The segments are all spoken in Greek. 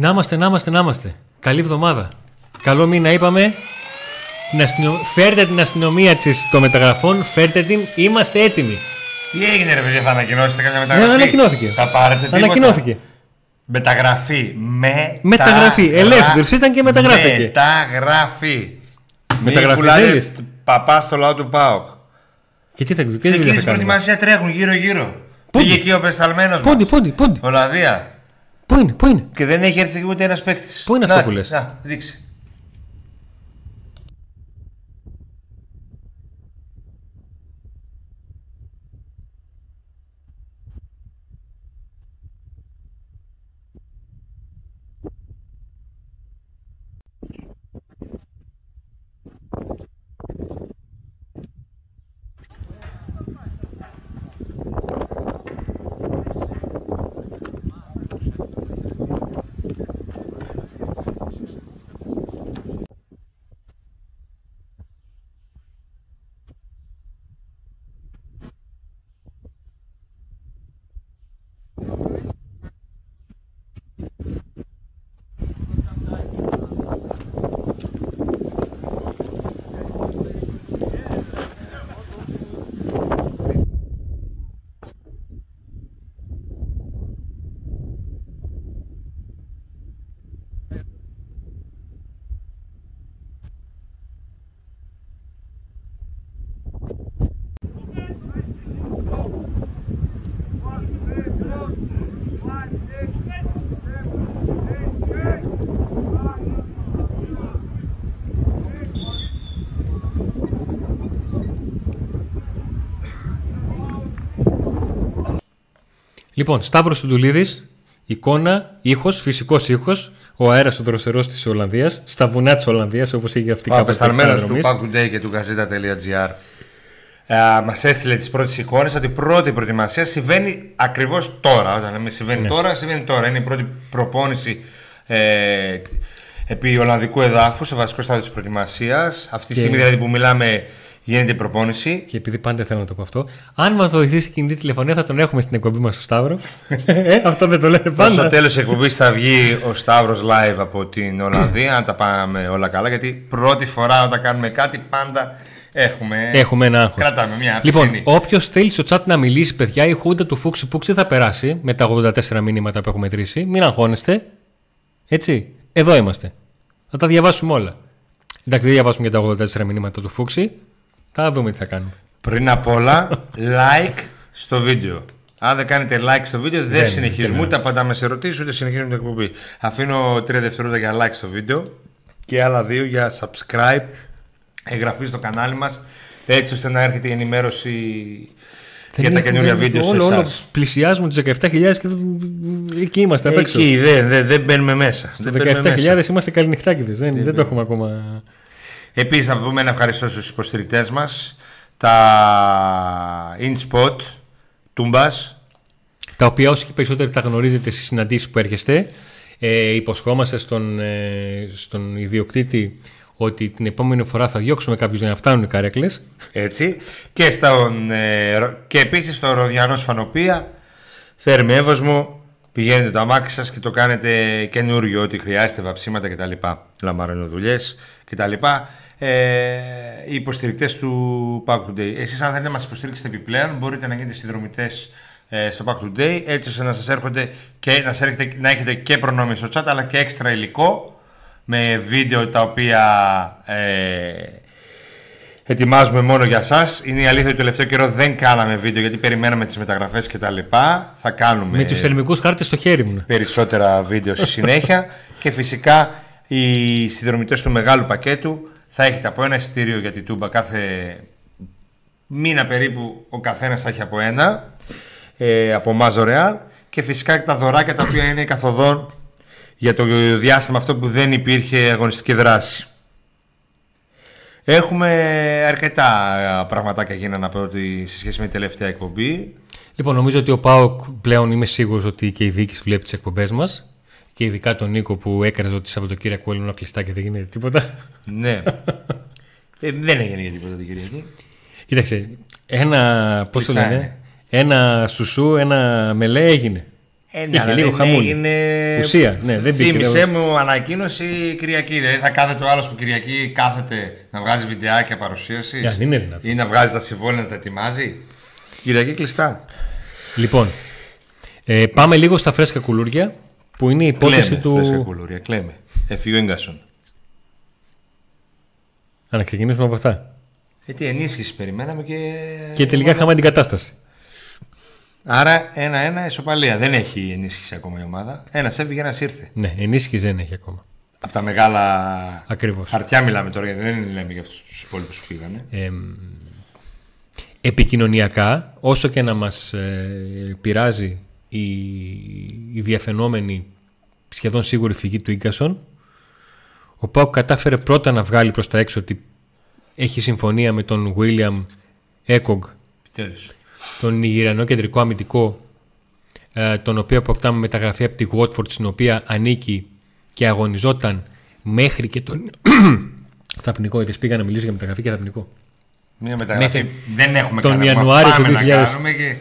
Να είμαστε, να είμαστε, να είμαστε. Καλή εβδομάδα. Καλό μήνα είπαμε. Την αστυνο... Φέρτε την αστυνομία της των μεταγραφών, φέρτε την, είμαστε έτοιμοι. Τι έγινε ρε παιδιά, θα ανακοινώσετε κάποια Δεν μεταγραφή. ανακοινώθηκε. Θα πάρετε τίποτα; Ανακοινώθηκε. Μεταγραφή. Με. Μεταγραφή. Ελεύθερος ήταν και μεταγράφηκε. Μεταγραφή. Μεταγραφή Μην θέλεις; πουλάτε παπά στο λαό του ΠΑΟΚ. Και τι θα, τι δουλειά Ξεκίνησε θα κάνουμε; προετοιμασία, τρέχουν γύρω-γύρω. Πόντι. Πήγε εκεί ο πεσταλμένος Πόντι, μας. πόντι, πόντι. Ολλανδία. Πού είναι, πού είναι; Και δεν έχει έρθει ούτε ένας παίκτης. Πού είναι αυτό που λες; Να, δείξει. Λοιπόν, Σταύρος Τουλίδη, εικόνα, ήχος, φυσικός ήχος, ο αέρας ο δροσερός της Ολλανδίας, στα βουνά της Ολλανδίας, όπως είχε αυτή Ο κάπου απεσταλμένος του Pack Today και του Gazeta.gr μας έστειλε τις πρώτες εικόνες ότι η πρώτη προετοιμασία συμβαίνει ακριβώς τώρα. Όταν λέμε συμβαίνει Ναι. τώρα, συμβαίνει τώρα. Είναι η πρώτη προπόνηση ε, επί Ολλανδικού εδάφους, σε βασικό στάδιο της προετοιμασίας. Αυτή τη Και- στιγμή δηλαδή που μιλάμε γίνεται η προπόνηση. Και επειδή πάντα θέλω να το πω αυτό, αν μας βοηθήσει η κινητή τηλεφωνία θα τον έχουμε στην εκπομπή μας στο Σταύρο. ε, αυτό δεν το λένε Στο πάντα. τέλος της εκπομπής θα βγει ο Σταύρος live από την Ολλανδία, να τα πάμε όλα καλά. Γιατί πρώτη φορά όταν κάνουμε κάτι πάντα έχουμε. Έχουμε ένα άγχος. Κρατάμε μια Λοιπόν, πισινή. όποιος θέλει στο chat να μιλήσει, παιδιά, η χούντα του Φούξη Πούξη θα περάσει με τα 84 μηνύματα που έχουμε μετρήσει. Μην αγχώνεστε. Έτσι. Εδώ είμαστε. Θα τα διαβάσουμε όλα. Εντάξει, δεν διαβάσουμε για τα 84 μηνύματα του Φούξη. Θα δούμε τι θα κάνουμε. Πριν απ' όλα, like στο βίντεο. Αν δεν κάνετε like στο βίντεο, δεν, Δεν συνεχίζουμε. είναι. Ούτε απαντάμε σε ερωτήσεις, ούτε συνεχίζουμε την εκπομπή. Αφήνω 3 δευτερόλεπτα για like στο βίντεο και άλλα δύο για subscribe, εγγραφή στο κανάλι μας, έτσι ώστε να έρχεται η ενημέρωση για τα Δεν καινούργια έχουμε- βίντεο σε όλο, όλο εσάς. πλησιάζουμε τους 17.000 και εκεί είμαστε απ' έξω. Εκεί δεν, δεν, δεν μπαίνουμε μέσα. Το Δεν μπαίνουμε 17.000 μέσα. είμαστε καληνυχτάκιδες. Δεν, δεν το έχουμε ακόμα. Επίσης να πούμε ένα ευχαριστώ στους υποστηρικτές μας τα InSpot, Τούμπας, Τα οποία όσοι και περισσότεροι τα γνωρίζετε στις συναντήσεις που έρχεστε. Ε, υποσχόμαστε στον, ε, στον ιδιοκτήτη ότι την επόμενη φορά θα διώξουμε κάποιους για να φτάνουν οι καρέκλες. έτσι, και, στον, ε, Ρο- και επίσης στο Ροδιανό Σφανοπία, θέρμη εύωσμο, πηγαίνετε το αμάξι σας και το κάνετε καινούριο, ό,τι χρειάζεται, βαψίματα κτλ. Λαμαρονοδουλειές κτλ. Ε, οι υποστηρικτές του Pack Today. Εσείς αν θέλετε να μας υποστηρίξετε επιπλέον μπορείτε να γίνετε συνδρομητές ε, στο Pack Today έτσι ώστε να σας έρχονται και να, σας έρχεται, να έχετε και προνόμια στο chat αλλά και έξτρα υλικό με βίντεο τα οποία ε, ετοιμάζουμε μόνο για σας. Είναι η αλήθεια ότι το τελευταίο καιρό δεν κάναμε βίντεο γιατί περιμέναμε τις μεταγραφές και τα λοιπά. Θα κάνουμε Με τους θερμικούς χάρτες στο χέρι μου. περισσότερα βίντεο στη συνέχεια και φυσικά οι συνδρομητές του μεγάλου πακέτου θα έχετε από ένα εισιτήριο για την Τούμπα κάθε μήνα περίπου ο καθένας θα έχει από ένα ε, από Μάζο Ρεάλ και φυσικά τα δωράκια τα οποία είναι καθοδόν για το διάστημα αυτό που δεν υπήρχε αγωνιστική δράση. Έχουμε αρκετά πραγματάκια γίνανε από ότι σε σχέση με την τελευταία εκπομπή. Λοιπόν, νομίζω ότι ο Πάοκ πλέον είμαι σίγουρος ότι και η διοίκηση βλέπει τις εκπομπές μας και ειδικά τον Νίκο που έκραζε ότι Σαββατοκύριακο έλεινα κλειστά και δεν γίνεται τίποτα. Ναι. ε, δεν έγινε για τίποτα την Κυριακή. Κοίταξε, ένα, πώς το Κλειστά λένε, είναι. ένα σουσού, ένα μελέ έγινε. Ε, ναι, Είχε αλλά λίγο δεν χαμούλη. έγινε... Ουσία, ναι, δεν πήγε, Θύμησέ δεν- μου ανακοίνωση Κυριακή. Δηλαδή θα κάθεται ο άλλος που Κυριακή κάθεται να βγάζει βιντεάκια παρουσίασης. Ε, αν είναι δυνατόν. Ή να βγάζει τα συμβόλαια να τα ετοιμάζει. Κυριακή κλειστά. Λοιπόν, ε, πάμε λίγο στα φρέσκα κουλούρια που είναι η υπόθεση Κλαίμε, του. φρέσκα κουλούρια. Κλαίμε. Έφυγε ο Ίγκασον. Α, να ξεκινήσουμε από αυτά. Ε, τι ενίσχυση περιμέναμε και. Και τελικά είχαμε την κατάσταση. Άρα ένα-ένα ισοπαλία. Δεν έχει ενίσχυση ακόμα η ομάδα. Ένας έφυγε, ένας ήρθε. Ναι, ενίσχυση δεν έχει ακόμα. Από τα μεγάλα Ακριβώς. χαρτιά μιλάμε τώρα, γιατί δεν λέμε για αυτούς τους υπόλοιπους που φύγανε. επικοινωνιακά, όσο και να μας ε, πειράζει η, η διαφαινόμενη σχεδόν σίγουρη φυγή του Ίγκασον, ο Πάουκ κατάφερε πρώτα να βγάλει προς τα έξω ότι έχει συμφωνία με τον William Έκογκ, Επιτέλους. τον Νιγηριανό κεντρικό αμυντικό, ε, τον οποίο αποκτάμε μεταγραφή από τη Watford, στην οποία ανήκει και αγωνιζόταν μέχρι και τον... θαπνικό, είδες πήγα να μιλήσω για μεταγραφή και θαπνικό. Μία μεταγραφή Μέχρι δεν έχουμε τον κανένα. Ιανουάριο Πάμε του να 2000. κάνουμε και...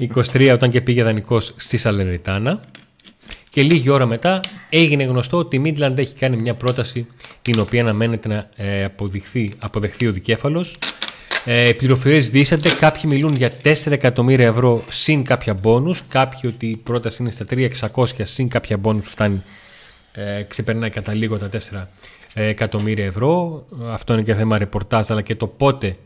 23 όταν και πήγε δανεικός στη Σαλερνιτάνα και λίγη ώρα μετά έγινε γνωστό ότι η Μίτλαντ έχει κάνει μια πρόταση την οποία αναμένεται να ε, αποδειχθεί, αποδεχθεί ο δικέφαλος. Ε, πληροφορίες δίσανται, κάποιοι μιλούν για 4 εκατομμύρια ευρώ συν κάποια μπόνους, κάποιοι ότι η πρόταση είναι στα 3.600 συν κάποια μπόνους που φτάνει, ε, ξεπερνάει κατά λίγο τα 4 εκατομμύρια ευρώ. Αυτό είναι και θέμα ρεπορτάζ, αλλά και το πότε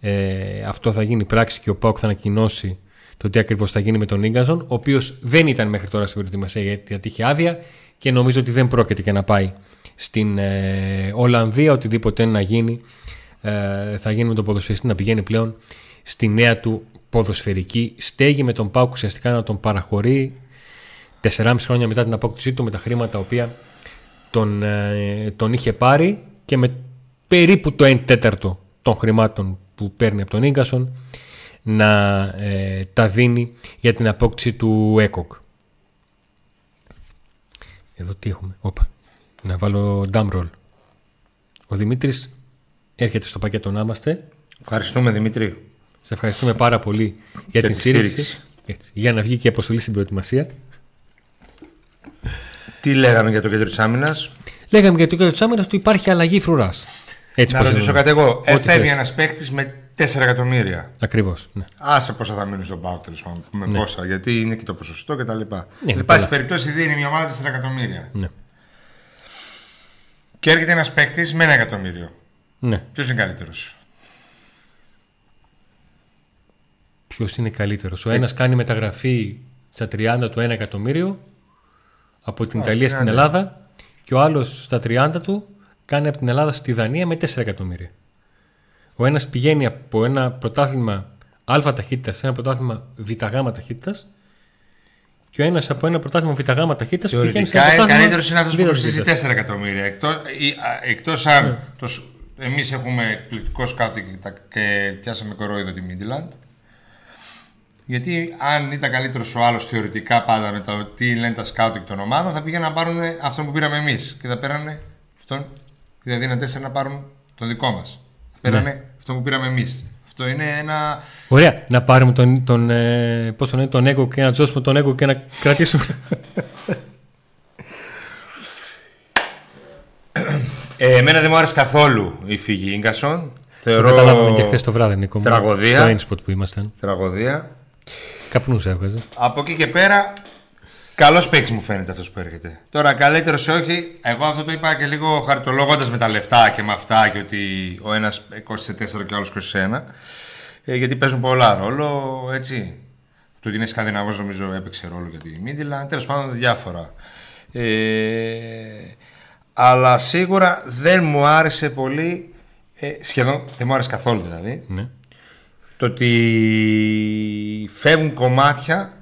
ε, αυτό θα γίνει πράξη και ο Πάουκ θα ανακοινώσει το τι ακριβώς θα γίνει με τον Ίγκαζον, ο οποίος δεν ήταν μέχρι τώρα στην προετοιμασία γιατί, γιατί είχε άδεια και νομίζω ότι δεν πρόκειται και να πάει στην ε, Ολλανδία. Οτιδήποτε να γίνει ε, θα γίνει με τον ποδοσφαιριστή να πηγαίνει πλέον στη νέα του ποδοσφαιρική στέγη με τον Πάουκ ουσιαστικά να τον παραχωρεί 4,5 χρόνια μετά την απόκτησή του με τα χρήματα τα οποία τον, ε, τον είχε πάρει και με περίπου το 1 τέταρτο των χρημάτων που παίρνει από τον Ίγκασον να ε, τα δίνει για την απόκτηση του ΕΚΟΚ. Εδώ τι έχουμε. Όπα. Να βάλω drum roll. Ο Δημήτρης έρχεται στο πακέτο να είμαστε. Ευχαριστούμε Δημήτρη. Σε ευχαριστούμε πάρα πολύ για, Για την τη στήριξη. στήριξη. Έτσι, για να βγει και η αποστολή στην προετοιμασία. Τι λέγαμε για το κέντρο της άμυνας; Λέγαμε για το κέντρο της άμυνας ότι υπάρχει αλλαγή φρουράς. Έτσι Να πως ρωτήσω εννοούμε. κάτι εγώ. Ε, Ό,τι φεύγει θες. ένας παίκτης με 4 εκατομμύρια. Ακριβώς. Ναι. Άσε πόσα θα μείνουν στον Πάουκ τέλος πάντων. Με πόσα, γιατί είναι και το ποσοστό κτλ. Ναι, είναι Εν πάση πολλά. περιπτώσει δίνει μια ομάδα 4 εκατομμύρια. Ναι. Και έρχεται ένας παίκτης με ένα εκατομμύριο. ναι. Ποιος είναι καλύτερος; Ποιος είναι καλύτερος; Ο ένας κάνει μεταγραφή στα 30 του 1 εκατομμύριο από την Α, Ιταλία στα στην 30. Ελλάδα και ο άλλος στα 30 του κάνει από την Ελλάδα στη Δανία με 4 εκατομμύρια. Ο ένας πηγαίνει από ένα πρωτάθλημα Α ταχύτητας σε ένα πρωτάθλημα ΒΓ ταχύτητας και ο ένας από ένα πρωτάθλημα ΒΓ ταχύτητας πηγαίνει σε Θεωρητικά ένα ε, πρωτάθλημα καλύτερος είναι αυτός που Β' κοστίζει ταχύτητας. 4 εκατομμύρια. Εκτό αν Ναι. το σ- εμείς έχουμε εκπληκτικό σκάουτινγκ και, τα- και πιάσαμε κορόιδο τη Μίντιλαντ. Γιατί αν ήταν καλύτερος ο άλλος θεωρητικά πάντα με το τι λένε τα σκάουτινγκ των ομάδων, θα πήγαιναν να πάρουν αυτόν που πήραμε εμείς. Και θα πέρανε αυτόν. Δηλαδή ένα τέσσερα να πάρουν τον δικό μας. Θα πέρανε Ναι. αυτόν που πήραμε εμείς. Αυτό είναι ένα. Ωραία. Να πάρουμε τον, τον, ε, πώς τον, λένε, τον Έγκο και να τζώσουμε τον Έγκο και να κρατήσουμε. Ε, εμένα δεν μου άρεσε καθόλου η φυγή Ίγκασον. Το Θεωρώ καταλάβαμε και χθες το βράδυ, Νίκο. μου. Τραγωδία. Στο Ainspot που ήμασταν. τραγωδία. Καπνούς έβγαζες. Από εκεί και πέρα, καλός παίκτης μου φαίνεται αυτός που έρχεται. Τώρα, καλύτερος ή όχι, εγώ αυτό το είπα και λίγο χαρτολογώντας με τα λεφτά και με αυτά και ότι ο ένας 24 και ο άλλος 21. Ε, γιατί παίζουν πολλά ρόλο, έτσι. Το ότι είναι Σκανδιναβό νομίζω έπαιξε ρόλο για τη Μίντιλα. Τέλος πάντων, διάφορα. Ε, αλλά σίγουρα δεν μου άρεσε πολύ. Ε, σχεδόν δεν μου άρεσε καθόλου δηλαδή Ναι. το ότι φεύγουν κομμάτια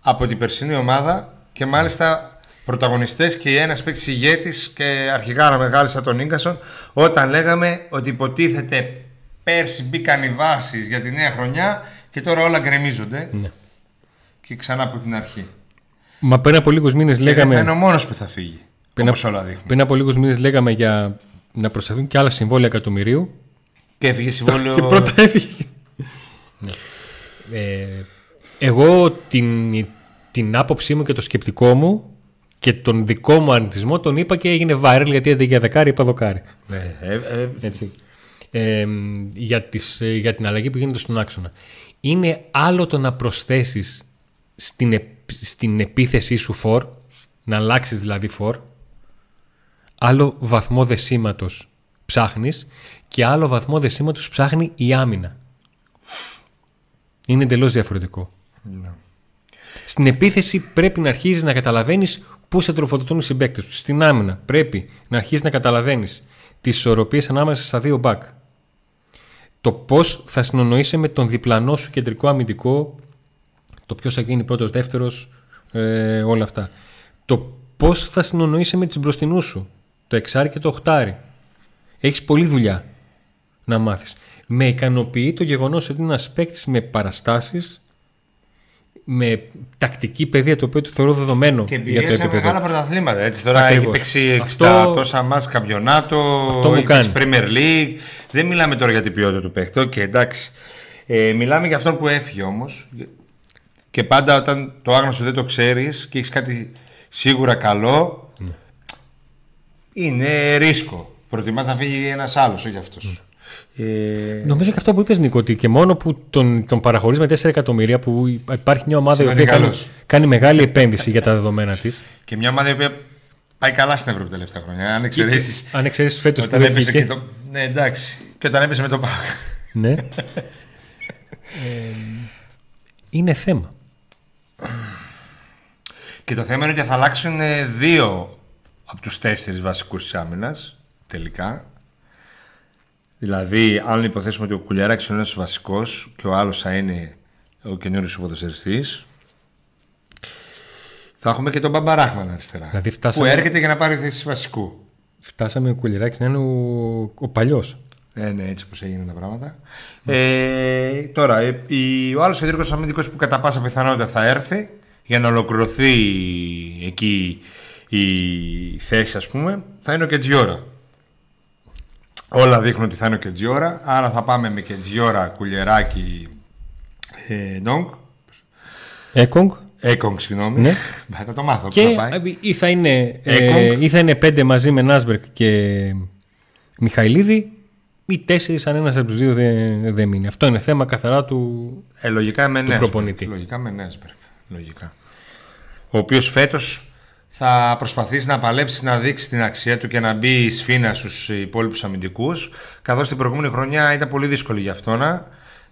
από την περσινή ομάδα και μάλιστα πρωταγωνιστές και ένας παίκτης ηγέτης και αρχηγάρα μεγάλη σαν τον Ίγκασον όταν λέγαμε ότι υποτίθεται πέρσι μπήκαν οι βάσεις για τη νέα χρονιά και τώρα όλα γκρεμίζονται Ναι. και ξανά από την αρχή. Μα πριν από λίγους μήνες Και δεν θα είναι λέγαμε, ο μόνος που θα φύγει. Πριν όπως όλα δείχνουν. πριν από λίγους μήνες λέγαμε για να προσταθούν και άλλα συμβόλαια εκατομμυρίου. Και έφυγε συμβόλαιο... Και πρώτα έφυγε. Ναι. Ε, εγώ την, την άποψή μου και το σκεπτικό μου και τον δικό μου αρνητισμό τον είπα και έγινε viral γιατί αντί για δεκάρι είπα δοκάρι. Ναι, ε, ε, Έτσι. Ε, για, τις, ε, για την αλλαγή που γίνεται στον άξονα. Είναι άλλο το να προσθέσεις στην, επ- στην επίθεσή σου φορ, να αλλάξεις δηλαδή φορ, άλλο βαθμό δεσίματος ψάχνεις και άλλο βαθμό δεσίματος ψάχνει η άμυνα. Είναι εντελώς διαφορετικό. ναι. Στην επίθεση πρέπει να αρχίζεις να καταλαβαίνεις πού σε τροφοδοτούν οι συμπαίκτες σου. Στην άμυνα πρέπει να αρχίσει να καταλαβαίνεις τις ισορροπίες ανάμεσα στα δύο back. Το πώς θα συνονοείσαι με τον διπλανό σου κεντρικό αμυντικό, το ποιος θα γίνει πρώτος, δεύτερος, ε, όλα αυτά. Το πώς θα συνονοείσαι με του μπροστινούς σου, το εξάρι και το οχτάρι. Έχεις πολλή δουλειά να μάθεις. Με ικανοποιεί το γεγονός ότι είναι ένας παίκτης με παραστάσεις, με τακτική παιδεία το οποίο το θεωρώ δεδομένο Και για το εμπειρία σε επίπεδο. μεγάλα πρωταθλήματα. Έτσι, τώρα Ακριβώς. έχει παίξει 60 Αυτό- τόσα ματς καμπιονάτο, Αυτό μου έχει παίξει κάνει. Premier League. Δεν μιλάμε τώρα για την ποιότητα του παίχτη. Οκ, εντάξει. Ε, μιλάμε για αυτόν που έφυγε όμως. Και πάντα όταν το άγνωστο δεν το ξέρεις και έχεις κάτι σίγουρα καλό, Ναι. είναι ρίσκο. Προτιμάς να φύγει ένας άλλος, όχι αυτός. Ε, Νομίζω και αυτό που είπες Νίκο, ότι και μόνο που τον, τον παραχωρείς με 4 εκατομμύρια, που υπάρχει μια ομάδα η Σημαίνει οποία κάνει, καλός. κάνει μεγάλη επένδυση για τα δεδομένα της. και μια ομάδα η οποία πάει καλά στην Ευρώπη τα τελευταία χρόνια. Αν εξαιρέσεις. Αν εξαιρέσεις φέτος που Όταν δεν έπεσε βγήκε. και το. Ναι, εντάξει. Και όταν έπεσε με τον Πάοκ. Ναι. Ε, είναι θέμα. Και το θέμα είναι ότι θα αλλάξουν ε, δύο από τους τέσσερις βασικούς της άμυνας, τελικά. Δηλαδή, αν υποθέσουμε ότι ο Κουλιαράκης είναι ένας βασικός και ο άλλος θα είναι ο καινούριος ποδοσφαιριστής, θα έχουμε και τον Μπαμπαράχμαν αριστερά. Δηλαδή φτάσαμε- Που έρχεται για να πάρει θέση βασικού. Φτάσαμε ο Κουλιράκη να είναι ο, ο παλιός. Ε, ναι, έτσι όπως έγιναν τα πράγματα. Ε, τώρα, ε, η- ο άλλος κεντρικός αμυντικός που κατά πάσα πιθανότητα θα έρθει για να ολοκληρωθεί εκεί η θέση, ας πούμε, θα είναι ο Κετζιόρα. Όλα δείχνουν ότι θα είναι ο Κετζιόρα, άρα θα πάμε με Κετζιόρα, Κουλιεράκη, ε, Νόγκ. Έκογκ. Έκογκ, συγγνώμη. Ναι. θα το μάθω. Και πού θα πάει. ε, ή θα, είναι, ε, Έκογκ. ή θα είναι πέντε μαζί με Νάσμπερκ και Μιχαηλίδη, ή τέσσερις αν ένας από τους δύο δεν, δεν μείνει. Αυτό είναι θέμα καθαρά του. Ε, λογικά με Νέσμπερκ. προπονητή. Λογικά με Νέσμπερκ. Λογικά. Ο οποίος φέτος θα προσπαθήσεις να παλέψεις να δείξεις την αξία του και να μπει σφίνα στους υπόλοιπους αμυντικούς. Καθώς την προηγούμενη χρονιά ήταν πολύ δύσκολη για αυτό να.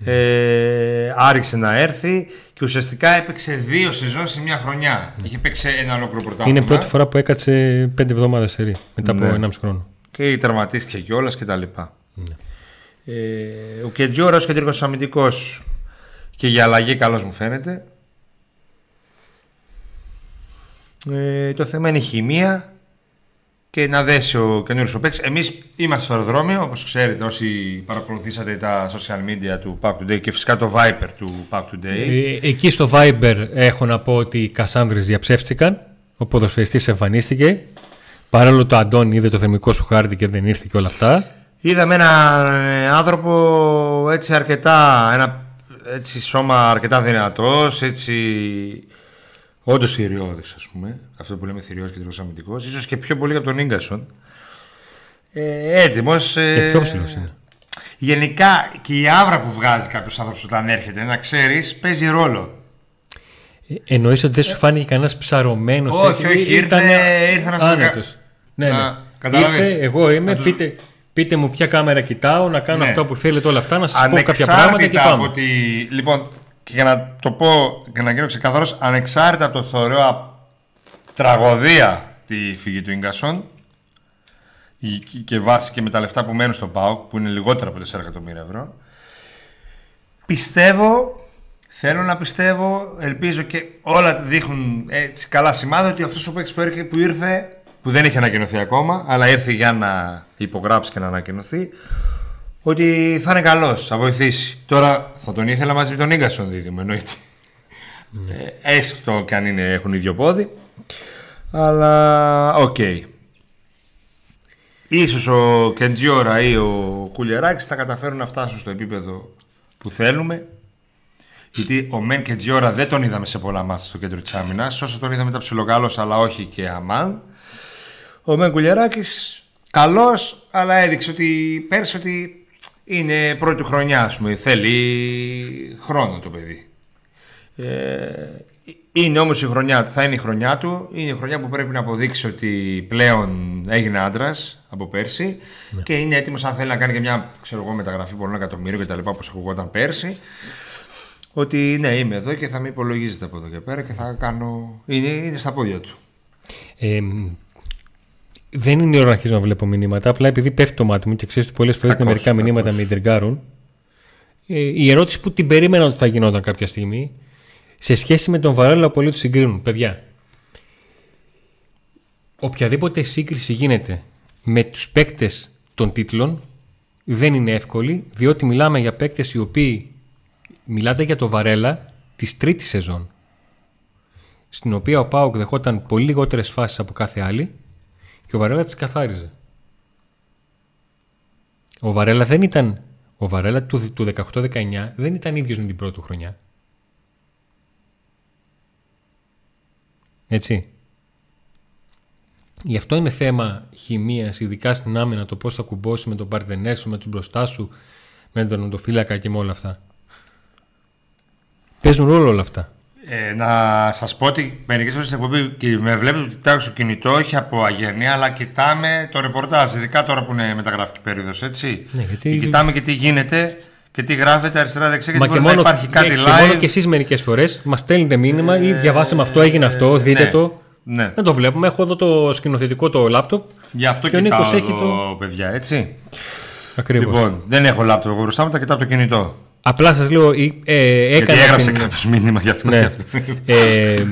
Ε, άρχισε να έρθει και ουσιαστικά έπαιξε δύο σεζόν σε μια χρονιά. Είχε παίξει ένα ολόκληρο πρωτάθλημα. Είναι η πρώτη φορά που έκατσε πέντε εβδομάδες σερή μετά από Ναι. 1,5 χρόνο. και τερματίστηκε κιόλας και τα λοιπά. Ε, ο Κεντζόρα ο κεντρικός αμυντικός και για αλλαγή καλός μου φαίνεται. Ε, το θέμα είναι η χημεία και να δέσει ο καινούριος ο παίκτης. Εμείς είμαστε στο αεροδρόμιο, όπως ξέρετε όσοι παρακολουθήσατε τα social media του Pack Today και φυσικά το Viper του Pack Today. Ε, εκεί στο Viber έχω να πω ότι οι Κασάνδρες διαψεύτηκαν. Ο ποδοσφαιριστής εμφανίστηκε. Παρόλο το Αντώνη είδε το θερμικό σου χάρτη και δεν ήρθε και όλα αυτά. Είδαμε ένα ε, άνθρωπο έτσι αρκετά, ένα έτσι σώμα αρκετά δυνατός, έτσι όντως θηριώδης ας πούμε, αυτό που λέμε θηριώδης και αμυντικός, ίσως και πιο πολύ από τον Ίγκασον. Ε, έτοιμος. ε, Και πιο ψηλός είναι; Γενικά και η άβρα που βγάζει κάποιος άνθρωπος όταν έρχεται, να ξέρεις, παίζει ρόλο. Ε, Εννοείς ότι δεν σου φάνηκε κανένας ψαρωμένος. Όχι, έτσι, όχι, ήταν ήρθε- ήρθε να σου άνετος. Ναι, να- ναι. καταλάβες. Ήρθε, εγώ είμαι, Να τους- πείτε, πείτε μου ποια κάμερα κοιτάω, να κάνω Ναι. αυτό που θέλετε όλα αυτά, να σας πω κάποια πράγματα και από πάμε. τη... Λοιπόν, και για να το πω και να γίνω ξεκαθαρός, ανεξάρτητα από το θεωρώ α- τραγωδία τη φυγή του Ίγκασον η- και- και βάσει και με τα λεφτά που μένουν στο ΠΑΟΚ, που είναι λιγότερα από 4 εκατομμύρια ευρώ, πιστεύω, θέλω να πιστεύω, ελπίζω και όλα δείχνουν έτσι καλά σημάδια ότι αυτός ο παίκτης που, έρχε- που ήρθε, που δεν είχε ανακοινωθεί ακόμα, αλλά ήρθε για να υπογράψει και να ανακοινωθεί, ότι θα είναι καλός, θα βοηθήσει. Τώρα θα τον ήθελα μαζί με τον Ίνγκασον δίδυμο, εννοείται. Ε, έστω και αν είναι, έχουν ίδιο πόδι. Αλλά οκ. Ίσως ο Κεντζιόρα ή ο Κουλιαράκης θα καταφέρουν να φτάσουν στο επίπεδο που θέλουμε Γιατί ο μεν Κεντζιόρα δεν τον είδαμε σε πολλά ματς στο κέντρο της άμυνας. Όσο τον είδαμε ήταν ψιλοκαλός, αλλά όχι και αμάν. Ο Μεν Κουλιαράκης καλός, αλλά έδειξε ότι πέρσι ότι είναι πρώτη χρονιά, ας πούμε. Θέλει χρόνο το παιδί. Ε, είναι όμως η χρονιά του, θα είναι η χρονιά του, είναι η χρονιά που πρέπει να αποδείξει ότι πλέον έγινε άντρας από πέρσι ναι. και είναι έτοιμος αν θέλει να κάνει και μια ξέρω εγώ, μεταγραφή πολλών εκατομμύριων και τα λοιπά όπως ακουγόταν πέρσι ότι ναι είμαι εδώ και θα με υπολογίζετε από εδώ και πέρα και θα κάνω, είναι, είναι στα πόδια του. Ε, δεν είναι η ώρα να αρχίσω να βλέπω μηνύματα. Απλά επειδή πέφτει το μάτι μου και ξέρεις ότι πολλές φορές είναι μερικά μηνύματα με ιντριγκάρουν. Ε, η ερώτηση που την περίμενα ότι θα γινόταν κάποια στιγμή σε σχέση με τον Βαρέλα πολλοί τους συγκρίνουν. Παιδιά, οποιαδήποτε σύγκριση γίνεται με τους παίκτες των τίτλων δεν είναι εύκολη, διότι μιλάμε για παίκτες οι οποίοι μιλάτε για το Βαρέλα της τρίτης σεζόν, στην οποία ο Πάοκ δεχόταν πολύ λιγότερες φάσεις από κάθε άλλη και ο Βαρέλα τις καθάριζε. Ο Βαρέλα δεν ήταν. Ο Βαρέλα του, του 18-19 δεν ήταν ίδιος με την πρώτη χρονιά. Έτσι. Γι' αυτό είναι θέμα χημίας, ειδικά στην άμυνα, το πώς θα κουμπώσει με τον παρτενέρ σου, με τους μπροστά σου, με τον οντοφύλακα και με όλα αυτά. Παίζουν ρόλο όλα αυτά. Ε, να σας πω ότι μερικές φορές στην εκπομπή και με βλέπετε ότι κοιτάω στο κινητό, όχι από αγένεια, αλλά κοιτάμε το ρεπορτάζ. Ειδικά τώρα που είναι μεταγραφική περίοδος, έτσι. Ναι, γιατί... Και κοιτάμε και τι γίνεται και τι γράφεται αριστερά-δεξιά, γιατί μπορεί μόνο, να υπάρχει κάτι live. Και μόνο και εσείς μερικές φορές μας στέλνετε μήνυμα ή διαβάστε με αυτό, έγινε αυτό, ε, δείτε ναι, το. Ναι. Δεν το βλέπουμε. Έχω εδώ το σκηνοθετικό το λάπτοπ. Γι' αυτό και ο Νίκος έχει το. παιδιά, έτσι. Ακριβώς. Λοιπόν, δεν έχω λάπτοπ εγώ μπροστά μου, τα κοιτάω από το κινητό. Απλά σας λέω. Ε, Γιατί έγραψε την... κάποιος μήνυμα γι' αυτό. Ναι. ε,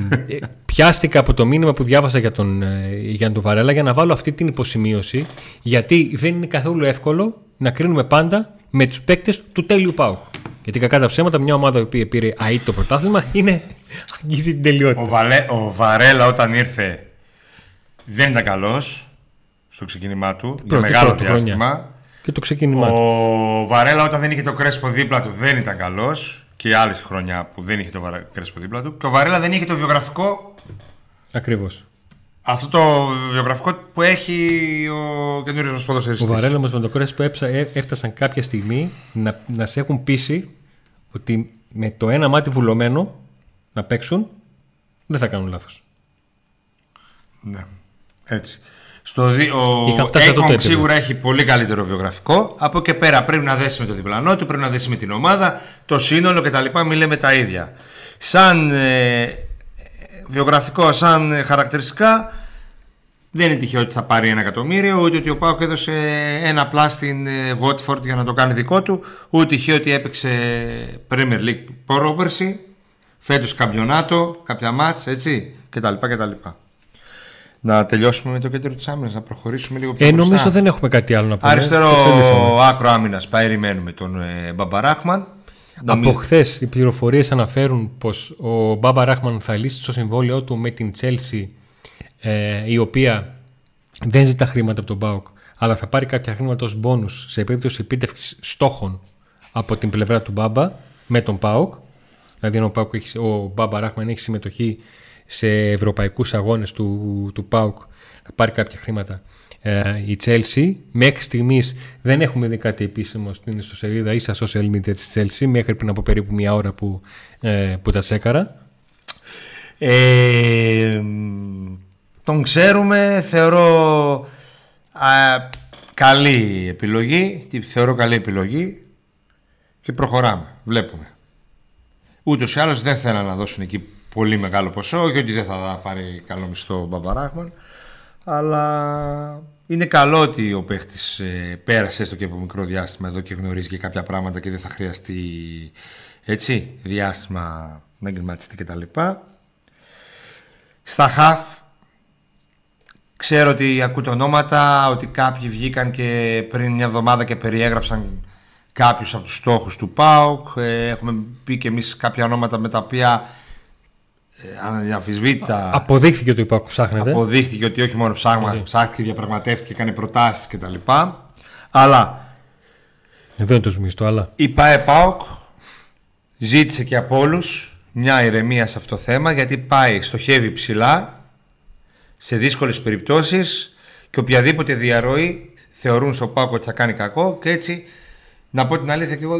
πιάστηκα από το μήνυμα που διάβασα για τον, ε, για τον Βαρέλα για να βάλω αυτή την υποσημείωση. Γιατί δεν είναι καθόλου εύκολο να κρίνουμε πάντα με τους παίκτες του τέλειου Πάουκ. Γιατί κακά τα ψέματα, μια ομάδα που πήρε ΑΕΤ το πρωτάθλημα είναι. αγγίζει την τελειότητα. Ο, Βαλέ, ο Βαρέλα όταν ήρθε δεν ήταν καλός στο ξεκίνημά του πρώτη, για μεγάλο πρώτη διάστημα. Χρονιά. Και το ξεκίνημά Ο Βαρέλα όταν δεν είχε το κρέσπο δίπλα του δεν ήταν καλός. Και άλλη χρονιά που δεν είχε το κρέσπο δίπλα του. Και ο Βαρέλα δεν είχε το βιογραφικό. Ακριβώς αυτό το βιογραφικό που έχει ο καινούριο μα ποδοσφαιριστή. Ο Βαρέλα μα με το Κρέσπο ε, έφτασαν κάποια στιγμή να, να σε έχουν πείσει ότι με το ένα μάτι βουλωμένο να παίξουν δεν θα κάνουν λάθος. Ναι, έτσι. Στο ο Έκονγκ σίγουρα έχει πολύ καλύτερο βιογραφικό. Από και πέρα πρέπει να δέσει με το διπλανό του, πρέπει να δέσει με την ομάδα, το σύνολο κτλ. Μην λέμε τα ίδια. Σαν ε, βιογραφικό, σαν χαρακτηριστικά, δεν είναι τυχαίο ότι θα πάρει ένα εκατομμύριο, ούτε ότι ο Πάοκ έδωσε ένα plus στην Watford για να το κάνει δικό του, ούτε τυχαίο ότι έπαιξε Premier League πρόπερση, φέτος καμπιονάτο, κάποια μάτς, έτσι, κτλ. κτλ. Να τελειώσουμε με το κέντρο της άμυνας, να προχωρήσουμε λίγο πιο ε, Νομίζω δεν έχουμε κάτι άλλο να πούμε. Αριστερό άκρο άμυνας, περιμένουμε τον ε, Μπαμπαράχμαν. Από χθες οι πληροφορίες αναφέρουν πως ο Μπάμπα Ράχμαν θα λύσει το συμβόλαιό του με την Chelsea, ε, η οποία δεν ζητά χρήματα από τον Μπάουκ, αλλά θα πάρει κάποια χρήματα ως μπόνους σε περίπτωση επίτευξης στόχων από την πλευρά του Μπάμπα με τον Πάουκ. Δηλαδή, ο, Πάουκ έχει, ο Μπάμπα Ράχμαν έχει συμμετοχή σε ευρωπαϊκούς αγώνες του, του Πάουκ, θα πάρει κάποια χρήματα ε, η Chelsea. Μέχρι στιγμής δεν έχουμε δει κάτι επίσημο στην ιστοσελίδα ή στα social media της Chelsea μέχρι πριν από περίπου μια ώρα που, ε, που τα τσέκαρα. Ε, τον ξέρουμε, θεωρώ α, καλή επιλογή, τη θεωρώ καλή επιλογή και προχωράμε, βλέπουμε. Ούτως ή άλλως δεν θέλουν να δώσουν εκεί πολύ μεγάλο ποσό, γιατί δεν θα πάρει καλό μισθό ο Μπαμπαράχμαν, αλλά είναι καλό ότι ο παίχτης ε, πέρασε έστω και από μικρό διάστημα εδώ και γνωρίζει και κάποια πράγματα και δεν θα χρειαστεί έτσι, διάστημα να εγκληματιστεί κτλ. Στα χαφ ξέρω ότι ακούτε ονόματα, ότι κάποιοι βγήκαν και πριν μια εβδομάδα και περιέγραψαν κάποιους από τους στόχους του ΠΑΟΚ. Ε, έχουμε πει και εμείς κάποια ονόματα με τα οποία ε, αναδιαφυσβήτητα. Αποδείχθηκε ότι υπάρχει ψάχνεται. Αποδείχθηκε ότι όχι μόνο ψάχνει, ψάχτηκε, διαπραγματεύτηκε, έκανε προτάσεις κτλ. Αλλά. Εδώ είναι το σμιστό, αλλά. Η ΠΑΕ ΠΑΟΚ ζήτησε και από όλους μια ηρεμία σε αυτό το θέμα γιατί πάει, στοχεύει ψηλά σε δύσκολες περιπτώσεις και οποιαδήποτε διαρροή θεωρούν στο Πάκο ότι θα κάνει κακό και έτσι να πω την αλήθεια και εγώ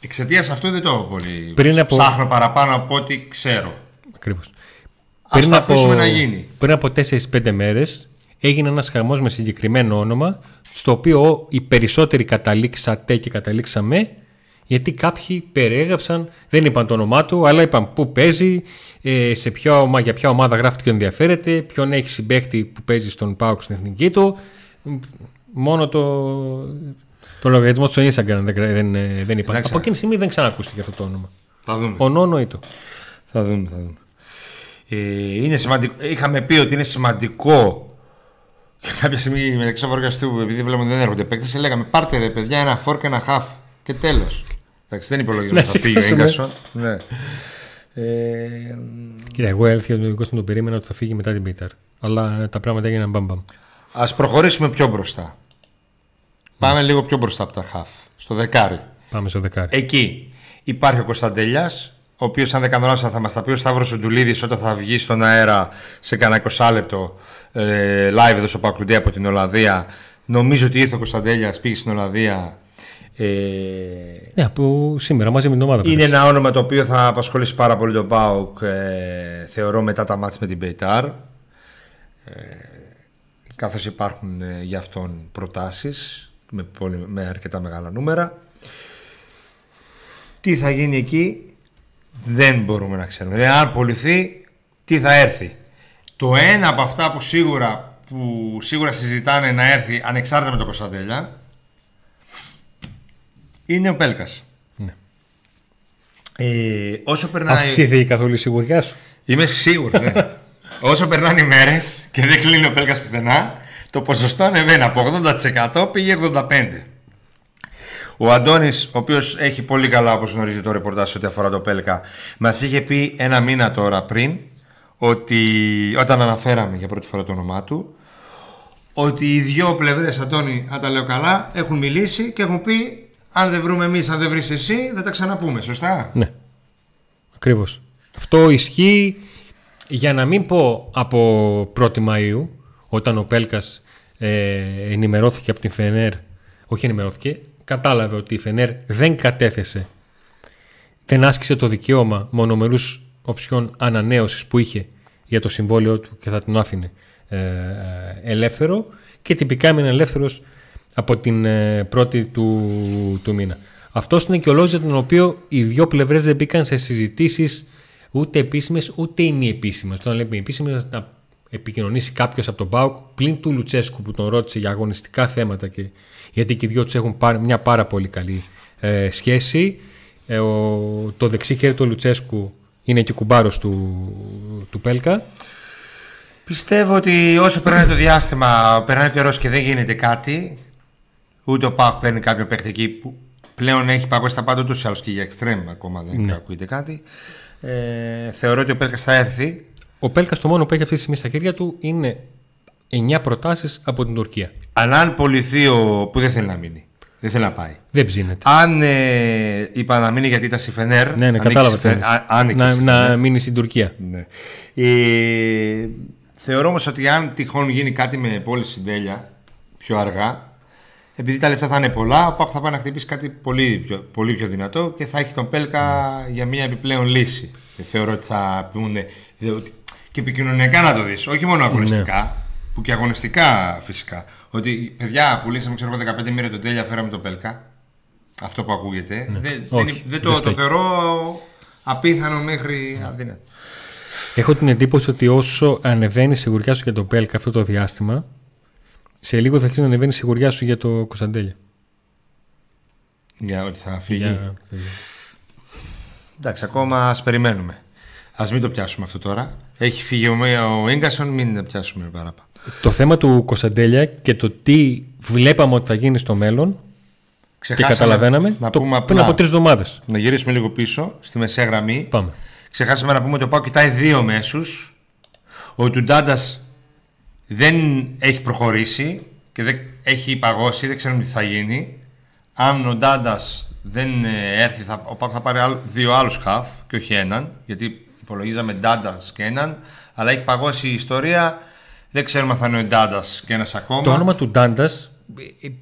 εξαιτίας αυτού δεν το έχω πολύ Πριν από- ψάχνω παραπάνω από ό,τι ξέρω. Ακριβώς. Ας το αφήσουμε να γίνει. Πριν από 4-5 μέρες έγινε ένας χαμός με συγκεκριμένο όνομα στο οποίο οι περισσότεροι καταλήξατε και καταλήξαμε γιατί κάποιοι περιέγραψαν, δεν είπαν το όνομά του, αλλά είπαν πού παίζει, ε, σε ποια, ομα- για ποια ομάδα γράφει και ενδιαφέρεται, ποιον έχει συμπέχτη που παίζει στον ΠΑΟΚ στην εθνική του. Μόνο το, το λογαριασμό του στο Instagram δεν, δεν, ε, δεν είπαν. Εντάξει. Από εκείνη τη στιγμή δεν ξανακούστηκε αυτό το όνομα. Θα δούμε. Ο Νόνο ή το. Θα δούμε, θα δούμε. Ε, είναι σημαντικό. Είχαμε πει ότι είναι σημαντικό και κάποια στιγμή μεταξύ του επειδή βλέπουμε ότι δεν έρχονται παίκτες, λέγαμε πάρτε ρε παιδιά ένα φόρ και ένα half και τέλος. Εντάξει, δεν υπολογίζουμε Να ότι θα φύγει ο σηκώσουμε. Ίγκασον. Ναι. Ε, Κοίτα, εγώ έλθει ο Κώστα τον περίμενα ότι θα φύγει μετά την Πίταρ. Αλλά τα πράγματα έγιναν μπαμπαμ. ας προχωρήσουμε πιο μπροστά. Πάμε λίγο πιο μπροστά από τα half. Στο δεκάρι. Πάμε στο δεκάρι. Εκεί υπάρχει ο Κωνσταντέλια, ο οποίος, αν δεν κάνω λάθος, θα μας τα πει ο Σταύρος Σουντουλίδη όταν θα βγει στον αέρα σε κανένα 20 λεπτό ε, live εδώ στο Πακρουντέ από την Ολλανδία. Νομίζω ότι ήρθε ο Κωνσταντέλιας, πήγε στην Ολλανδία. Ε, Ναι, από σήμερα μαζί με την ομάδα. είναι ένα όνομα το οποίο θα απασχολήσει πάρα πολύ τον Πάουκ, ε, θεωρώ, μετά τα μάτια με την Πεϊτάρ. Ε, καθώς υπάρχουν ε, για αυτόν προτάσεις με, πολύ, με αρκετά μεγάλα νούμερα. Τι θα γίνει εκεί; Δεν μπορούμε να ξέρουμε. Δηλαδή, αν πουληθεί, τι θα έρθει. Το ένα από αυτά που σίγουρα, που σίγουρα συζητάνε να έρθει ανεξάρτητα με τον Κωνσταντέλια είναι ο Πέλκας. Ναι. Ε, όσο περνάει. Αυξήθηκε καθόλου η σιγουριά σου. Είμαι σίγουρος. Ναι. όσο περνάνε οι μέρες και δεν κλείνει ο Πέλκας πουθενά, το ποσοστό ανεβαίνει από 80% πήγε 85%. Ο Αντώνης, ο οποίος έχει πολύ καλά, όπως γνωρίζει το ρεπορτάζ ό,τι αφορά το Πέλκα, μας είχε πει ένα μήνα τώρα πριν, ότι όταν αναφέραμε για πρώτη φορά το όνομά του, ότι οι δύο πλευρές, Αντώνη, αν τα λέω καλά, έχουν μιλήσει και έχουν πει: Αν δεν βρούμε εμείς, αν δεν βρεις εσύ, δεν τα ξαναπούμε. Σωστά; Ναι. Ακριβώς. Αυτό ισχύει για να μην πω από 1η Μαΐου, όταν ο Πέλκας ε, ενημερώθηκε από την Φενέρ, όχι ενημερώθηκε, κατάλαβε ότι η Φενέρ δεν κατέθεσε, δεν άσκησε το δικαίωμα μονομερούς οψιών ανανέωσης που είχε για το συμβόλαιο του και θα τον άφηνε ε, ελεύθερο και τυπικά έμεινε ελεύθερος από την ε, πρώτη του, του μήνα. Αυτός είναι και ο λόγος για τον οποίο οι δύο πλευρές δεν μπήκαν σε συζητήσεις ούτε επίσημες ούτε ημιεπίσημες. Όταν λέμε επίσημες να επικοινωνήσει κάποιος από τον ΠΑΟΚ πλην του Λουτσέσκου που τον ρώτησε για αγωνιστικά θέματα και, γιατί και οι δυο τους έχουν πάρει μια πάρα πολύ καλή ε, σχέση. Ε, ο, το δεξί χέρι του Λουτσέσκου είναι και κουμπάρος του, του Πέλκα. Πιστεύω ότι όσο περνάει το διάστημα, περνάει ο καιρός και δεν γίνεται κάτι, ούτε ο Πάκ παίρνει κάποιο παίχτη εκεί που πλέον έχει παγώσει τα πάντα τους άλλου και για εξτρέμ ακόμα δεν Ναι. ακούγεται κάτι. Ε, θεωρώ ότι ο Πέλκας θα έρθει. Ο Πέλκας το μόνο που έχει αυτή τη στιγμή στα χέρια του είναι 9 προτάσεις από την Τουρκία. Αλλά αν πουληθεί ο που δεν θέλει να μείνει, δεν θέλει να πάει. Δεν ψήνεται. Αν ε, είπα να μείνει γιατί ήταν στη Φενέρ. ναι, ναι, ανήκει κατάλαβα. στη τι Φε- εννοείς. α- άνοιγε να, στη να Φενέρ. μείνει στην Τουρκία. Ναι. Ε, θεωρώ όμως ότι αν τυχόν γίνει κάτι με πώληση συντέλεια πιο αργά, επειδή τα λεφτά θα είναι πολλά, ο Πάκ θα πάει να χτυπήσει κάτι πολύ πιο, πολύ πιο δυνατό και θα έχει τον Πέλκα για μια επιπλέον λύση. Δεν θεωρώ ότι θα πούνε. δε- ότι- Και επικοινωνιακά να το δεις, όχι μόνο αγωνιστικά, που και αγωνιστικά φυσικά. Ότι παιδιά πουλήσαμε ξέρω εγώ 15 μοίρια τον τέλεια, φέραμε τον Πέλκα. Αυτό που ακούγεται. Δεν, δεν, Όχι, δεν δεν το, το στέκει. θεωρώ απίθανο μέχρι αδύνατο. Έχω την εντύπωση ότι όσο ανεβαίνει η σιγουριά σου για τον Πέλκα αυτό το διάστημα, σε λίγο θα αρχίσει να ανεβαίνει η σιγουριά σου για το Κωνσταντέλια. Για ότι θα φύγει. Για... Εντάξει, ακόμα ας περιμένουμε. Α μην το πιάσουμε αυτό τώρα. Έχει φύγει ο, ο Ίγκασον, μην το πιάσουμε παραπάνω. Το θέμα του Κωνσταντέλια και το τι βλέπαμε ότι θα γίνει στο μέλλον και Ξεχάσαμε καταλαβαίναμε να το, πούμε πριν απλά, από τρεις εβδομάδες. Να γυρίσουμε λίγο πίσω στη μεσαία γραμμή. Πάμε. Ξεχάσαμε να πούμε ότι ο Πάο κοιτάει δύο μέσους. Ο Τουντάντα δεν έχει προχωρήσει και δεν έχει παγώσει, δεν ξέρουμε τι θα γίνει. Αν ο Ντάντας δεν ε, έρθει, θα, ο Πάκ θα πάρει άλλο- δύο άλλους χαφ και όχι έναν, γιατί υπολογίζαμε Ντάντα και έναν, αλλά έχει παγώσει η ιστορία. Δεν ξέρουμε αν θα είναι ο Ντάντα και ένας ακόμα. Το όνομα του Ντάντα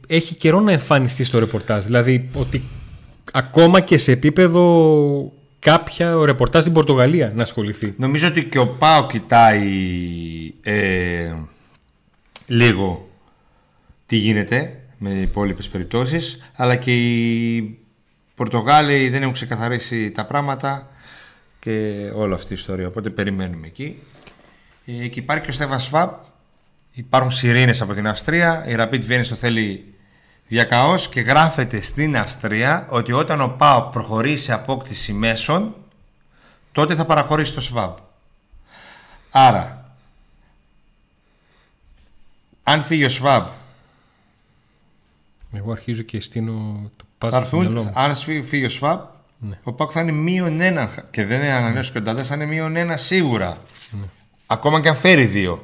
έχει καιρό να εμφανιστεί στο ρεπορτάζ. Δηλαδή ότι ακόμα και σε επίπεδο κάποια ο ρεπορτάζ στην Πορτογαλία να ασχοληθεί. Νομίζω ότι και ο Πάο κοιτάει ε, λίγο τι γίνεται με υπόλοιπες περιπτώσεις αλλά και οι Πορτογάλοι δεν έχουν ξεκαθαρίσει τα πράγματα και όλη αυτή η ιστορία. Οπότε περιμένουμε εκεί. Ε, και υπάρχει και ο Στέβαν Σβάπ υπάρχουν σιρήνες από την Αυστρία. Η Rapid Vienna το θέλει διακαώς και γράφεται στην Αυστρία ότι όταν ο ΠΑΟ προχωρήσει σε απόκτηση μέσων τότε θα παραχωρήσει το ΣΒΑΠ. Άρα, αν φύγει ο ΣΒΑΠ, Εγώ αρχίζω και στείνω το πάζο θα στο μυαλό έρθουν, μου. αν φύγει, φύγει ο ΣΒΑΠ, ο ΠΑΚ θα είναι μείον ένα και δεν είναι ανανέωση και ο Ντάντας θα είναι μείον ένα σίγουρα. Ακόμα και αν φέρει δύο Ε, από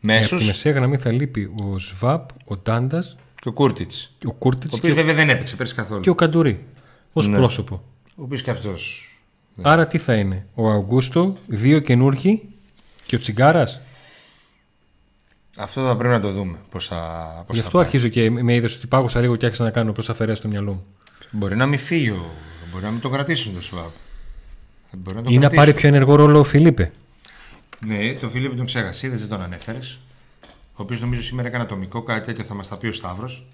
μέσους τη μεσαία γραμμή θα λείπει ο Σβάπ, ο Ντάντας, και ο Κούρτιτς, ο Κούρτιτς ο και, οποίος βέβαια δεν έπαιξε πέρσι καθόλου. και ο Καντουρί ως Ναι. πρόσωπο. Ο οποίος και αυτός. Άρα τι θα είναι, ο Αυγούστο, δύο καινούργοι και ο Τσιγκάρας; Αυτό θα πρέπει να το δούμε πώς θα, πώς Γι' θα αυτό πάει. αρχίζω και με είδες ότι πάγωσα λίγο και άρχισα να κάνω προς αφαιρέσεις στο μυαλό μου. Μπορεί να μην φύγει, ο- μπορεί να μην τον κρατήσουν το ΣΒΑΠ. Μπορεί να τον Ή να κρατήσουν. πάρει πιο ενεργό ρόλο ο Φιλίπε. Ναι, τον Φίλιππ τον ξέχασε, δεν τον ανέφερες. Ο οποίος νομίζω σήμερα έκανε ατομικό, κάτι τέτοιο θα μας τα πει ο Σταύρος.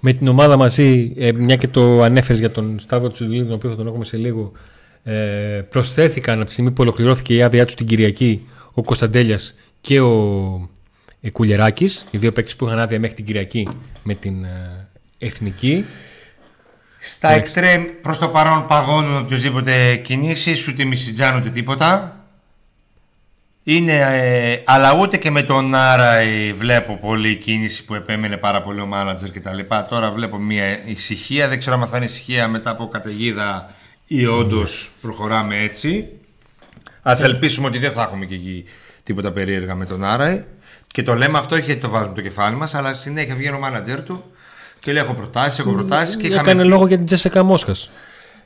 Με την ομάδα μαζί, ε, μια και το ανέφερες για τον Σταύρο Τσουδιλίδη, τον οποίο θα τον έχουμε σε λίγο, ε, προσθέθηκαν από τη στιγμή που ολοκληρώθηκε η άδειά του την Κυριακή ο Κωνσταντέλιας και ο ε, Κουλιεράκη, οι δύο παίκτες που είχαν άδεια μέχρι την Κυριακή με την ε, εθνική. Στα εξτρέμ προς το παρόν παγώνουν οποιοδήποτε κινήσεις, ούτε Μισιτζάν ούτε τίποτα. Είναι, ε, αλλά ούτε και με τον Άρα ε, βλέπω πολλή κίνηση που επέμενε πάρα πολύ ο μάνατζερ κτλ. Τώρα βλέπω μια ησυχία. Δεν ξέρω αν θα είναι ησυχία μετά από καταιγίδα ή όντως προχωράμε έτσι. Α ελπίσουμε ότι δεν θα έχουμε και εκεί τίποτα περίεργα με τον Άρα. Και το λέμε αυτό όχι γιατί το βάζουμε το κεφάλι μας, αλλά συνέχεια βγαίνει ο μάνατζερ του και λέει: Έχω προτάσεις, έχω προτάσεις. Και είχαμε Έκανε πει- λόγο για την Τζέσσεκα Μόσχας.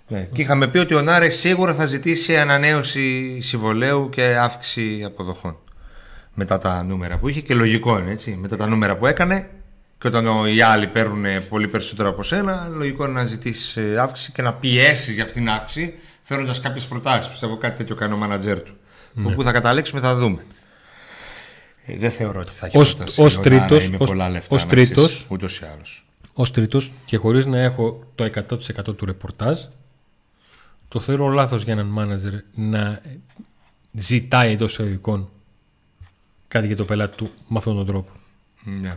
ναι. Και είχαμε πει ότι ο Νάρε σίγουρα θα ζητήσει ανανέωση συμβολέου και αύξηση αποδοχών. Μετά τα νούμερα που είχε και λογικό είναι έτσι. Μετά τα νούμερα που έκανε και όταν ο- οι άλλοι παίρνουν πολύ περισσότερο από σένα, λογικό είναι να ζητήσεις αύξηση και να πιέσεις για αυτήν την αύξηση φέρνοντα κάποιες προτάσεις. Πιστεύω κάτι τέτοιο κάνει ο μάνατζέρ του. Που Πού θα καταλήξουμε θα δούμε. Ε, δεν θεωρώ ότι θα έχει Ως- πρόταση ως ο Νάρα τρίτος- ή με ως- πολλά λεφτά. ως να ξέρεις, τρίτος. Ούτως ή άλλως. Ω τρίτος και χωρίς να έχω το 100% του ρεπορτάζ, το θεωρώ λάθος για έναν μάνατζερ να ζητάει εντός εισαγωγικών κάτι για το πελάτη του με αυτόν τον τρόπο. Ναι.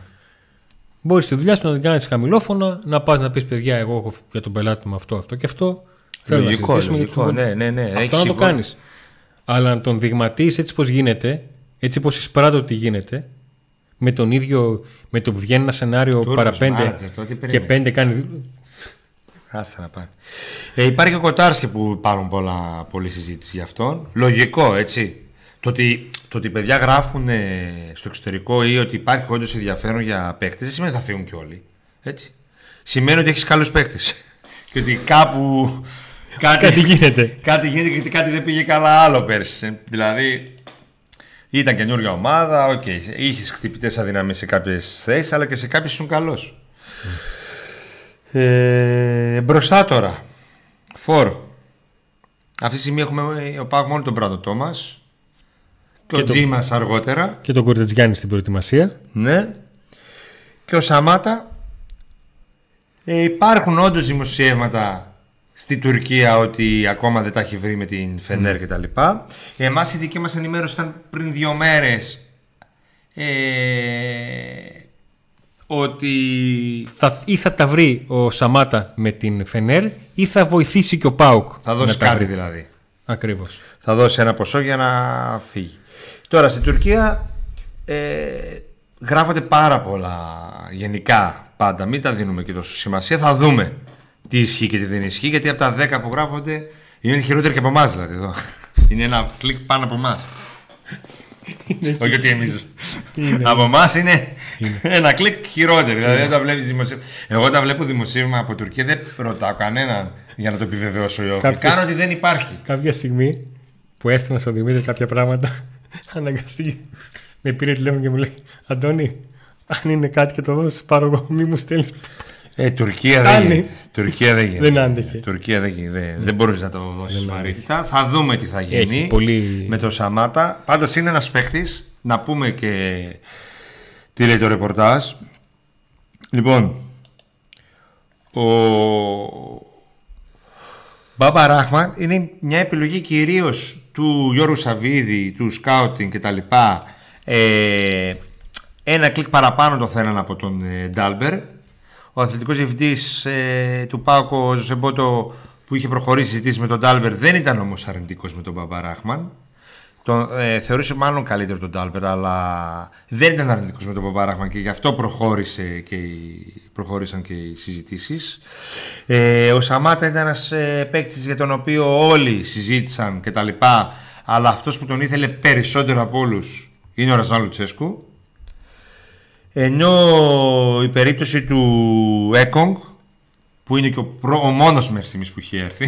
Μπορείς στη δουλειά σου να την κάνεις χαμηλόφωνα, να πας να πεις παιδιά, εγώ έχω για τον πελάτη μου αυτό, αυτό και αυτό. Θέλω να Λογικό, συζητήσουμε για λογικό. το- Ναι, ναι, ναι. Αυτό Έχεις να το σίγουρα- κάνεις. Αλλά να τον δειγματίσεις έτσι πώ γίνεται, έτσι πώ εισπράττω ότι γίνεται, με τον ίδιο, με το που βγαίνει ένα σενάριο Τούρκος παραπέντε μάνατζερ, τώρα τι και περιμένει. πέντε κάνει. Άστα να πάει. Ε, υπάρχει και ο Κοτάρσκι που υπάρχουν πολλά, πολλή συζήτηση για αυτόν. Λογικό, έτσι. Το ότι, το ότι παιδιά γράφουν ε, στο εξωτερικό ή ότι υπάρχει όντως ενδιαφέρον για παίχτες δεν σημαίνει ότι θα φύγουν κι όλοι. Έτσι. Σημαίνει ότι έχεις καλούς παίχτες. και ότι κάπου. Κάτι, Κάτι γίνεται. κάτι γίνεται γιατί κάτι δεν πήγε καλά άλλο πέρσι. Ε, Δηλαδή ήταν καινούργια ομάδα, οκ. Είχες χτυπητές αδυναμίες σε κάποιες θέσεις, αλλά και σε κάποιες ήσουν καλός. Ε, μπροστά τώρα. Φόρο. Αυτή τη στιγμή έχουμε ο Πάκ μόνο τον Πράτο Τόμας. Και, Και ο το- Τζίμας αργότερα. Και τον Κορτετζιάννη στην προετοιμασία. Ναι. Και ο Σαμάτα. Ε, υπάρχουν όντως δημοσιεύματα στη Τουρκία ότι ακόμα δεν τα έχει βρει με την Φενέρ Mm. και τα λοιπά. Εμάς η δική μας ενημέρωση ήταν πριν δύο μέρες ε, ότι Θα, ή θα τα βρει ο Σαμάτα με την Φενέρ ή θα βοηθήσει και ο Πάουκ. θα δώσει να τα κάτι βρει. δηλαδή. Ακριβώς. Θα δώσει ένα ποσό για να φύγει. Τώρα στην Τουρκία ε, γράφονται πάρα πολλά γενικά πάντα. Μην τα δίνουμε και τόσο σημασία. Θα δούμε τι ισχύει και τι δεν ισχύει. Γιατί από τα 10 που γράφονται είναι χειρότεροι και από εμάς δηλαδή εδώ. Είναι ένα κλικ πάνω από εμάς. Όχι ότι εμείς. από εμάς είναι Ένα κλικ χειρότερο. Δηλαδή, όταν βλέπεις δημοσίευμα... Εγώ όταν βλέπω δημοσίευμα από Τουρκία δεν ρωτάω κανέναν για να το επιβεβαιώσω ή όχι. Κάποιος- Κάνω ότι δεν υπάρχει. Κάποια στιγμή που έστειλα στον Δημήτρη κάποια πράγματα, αναγκαστεί. Με πήρε τηλέφωνο και μου λέει: Αντώνη, αν είναι κάτι και το δώσεις, πάρω εγώ, μη μου στέλνεις. Ε, Τουρκία δεν Κάνει. γίνεται. Τουρκία δεν γίνεται. Δεν άντεχε. Τουρκία δεν γίνεται. Δεν, δεν μπορείς να το δώσεις βαρύτητα. Θα δούμε τι θα γίνει Έχει πολύ. με το Σαμάτα. Πάντως είναι ένας παίχτης. Να πούμε και τι λέει το ρεπορτάζ. Λοιπόν, ο Μπάμπα Ράχμαν είναι μια επιλογή κυρίως του Γιώργου Σαββίδη, του σκάουτινγκ κτλ. Ε, ένα κλικ παραπάνω το θέλαν από τον ε, Ντάλμπερ. Ο αθλητικός διευθυντής ε, του ΠΑΟΚ, ο Ζοσέ Μπότο, που είχε προχωρήσει συζητήσεις με τον Ντάλμπερ, δεν ήταν όμως αρνητικός με τον Μπάμπα Ράχμαν. Τον, ε, θεωρούσε μάλλον καλύτερο τον Ντάλμπερ, αλλά δεν ήταν αρνητικός με τον Μπάμπα Ράχμαν και γι' αυτό προχώρησε και οι, προχώρησαν και οι συζητήσεις. Ε, ο Σαμάτα ήταν ένας ε, παίκτης για τον οποίο όλοι συζήτησαν και τα λοιπά, αλλά αυτός που τον ήθελε περισσότερο από όλους είναι ο Ραζάν Λουτσέσκου. Ενώ η περίπτωση του Έκογκ, που είναι και ο, προ, ο μόνος μέχρι στιγμής που έχει έρθει,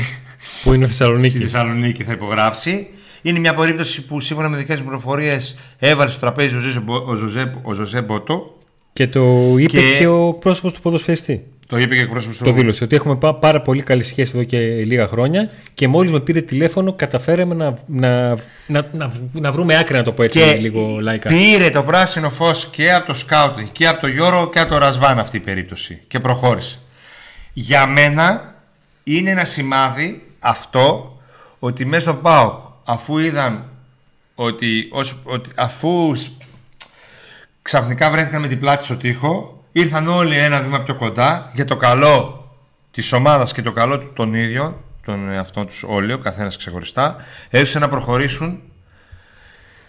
Που είναι ο στη Θεσσαλονίκη. Θεσσαλονίκη θα υπογράψει. Είναι μια περίπτωση που σύμφωνα με δικές μου πληροφορίες έβαλε στο τραπέζι ο Ζωζέ, Μπο- ο Ζωζέ, ο Ζωζέ Μπότο. Και το είπε Και- και, εκπρόσωπος του ποδοσφαιριστή. Το είπε και εκπρόσωπος του. Το δήλωσε ότι έχουμε πά- πάρα πολύ καλή σχέση εδώ και λίγα χρόνια και μόλις με πήρε τηλέφωνο καταφέραμε να, να, να, να, να βρούμε άκρη, να το πω έτσι Και λίγο λαϊκά. πήρε το πράσινο φως και από το σκάουτινγκ και από το Γιώργο και από το Ραζβάν αυτή η περίπτωση. Και προχώρησε. Για μένα είναι ένα σημάδι αυτό ότι μέσα στο ΠΑΟΚ αφού είδαν ότι, ως- ότι αφού σ- ξαφνικά βρέθηκαν με την πλάτη στο τοίχο ήρθαν όλοι ένα βήμα πιο κοντά για το καλό της ομάδας και το καλό του- των ίδιων των εαυτών τους όλοι, ο καθένας ξεχωριστά έδωσαν να προχωρήσουν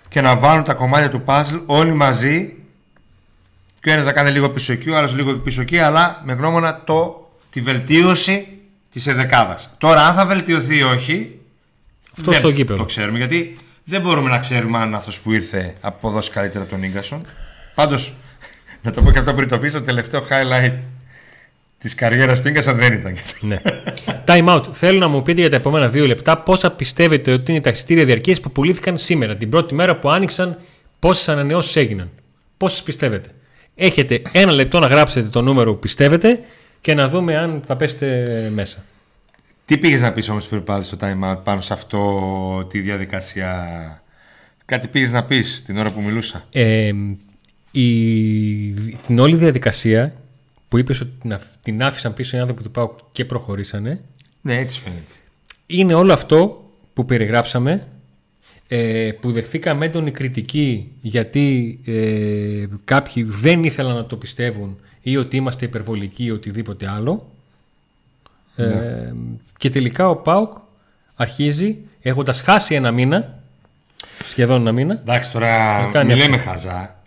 και να βάλουν τα κομμάτια του παζλ όλοι μαζί και ο ένας να κάνει λίγο πίσω εκεί, ο άλλος λίγο πίσω εκεί αλλά με γνώμονα το, τη βελτίωση της εδεκάδας. Τώρα αν θα βελτιωθεί ή όχι Αυτό δεν στο γήπεδο. το ξέρουμε γιατί δεν μπορούμε να ξέρουμε αν αυτός που ήρθε αποδώσει καλύτερα τον Ίγκασον. Πάντως να το πω και αυτό πριν το πεις, το τελευταίο highlight της καριέρας του Ίγκασον δεν ήταν. Ναι. Time out. Θέλω να μου πείτε για τα επόμενα δύο λεπτά πόσα πιστεύετε ότι είναι τα εισιτήρια διαρκείας που πουλήθηκαν σήμερα, την πρώτη μέρα που άνοιξαν, πόσες ανανεώσεις έγιναν. Πόσες πιστεύετε. Έχετε ένα λεπτό να γράψετε το νούμερο που πιστεύετε και να δούμε αν θα πέσετε μέσα. Τι πήγες να πεις όμως πριν πάλι στο time out πάνω σε αυτό τη διαδικασία; Κάτι πήγες να πεις την ώρα που μιλούσα; Ε, η, την όλη διαδικασία που είπες ότι την, αφ- την άφησαν πίσω οι άνθρωποι του ΠΑΟΚ και προχωρήσανε Ναι, έτσι φαίνεται. είναι όλο αυτό που περιγράψαμε ε, που δεχθήκαμε έντονη κριτική γιατί ε, κάποιοι δεν ήθελαν να το πιστεύουν ή ότι είμαστε υπερβολικοί ή οτιδήποτε άλλο ε, και τελικά ο ΠΑΟΚ αρχίζει έχοντας χάσει ένα μήνα σχεδόν ένα μήνα Εντάξει, τώρα κάνει μην αυτό. λέμε χαζά.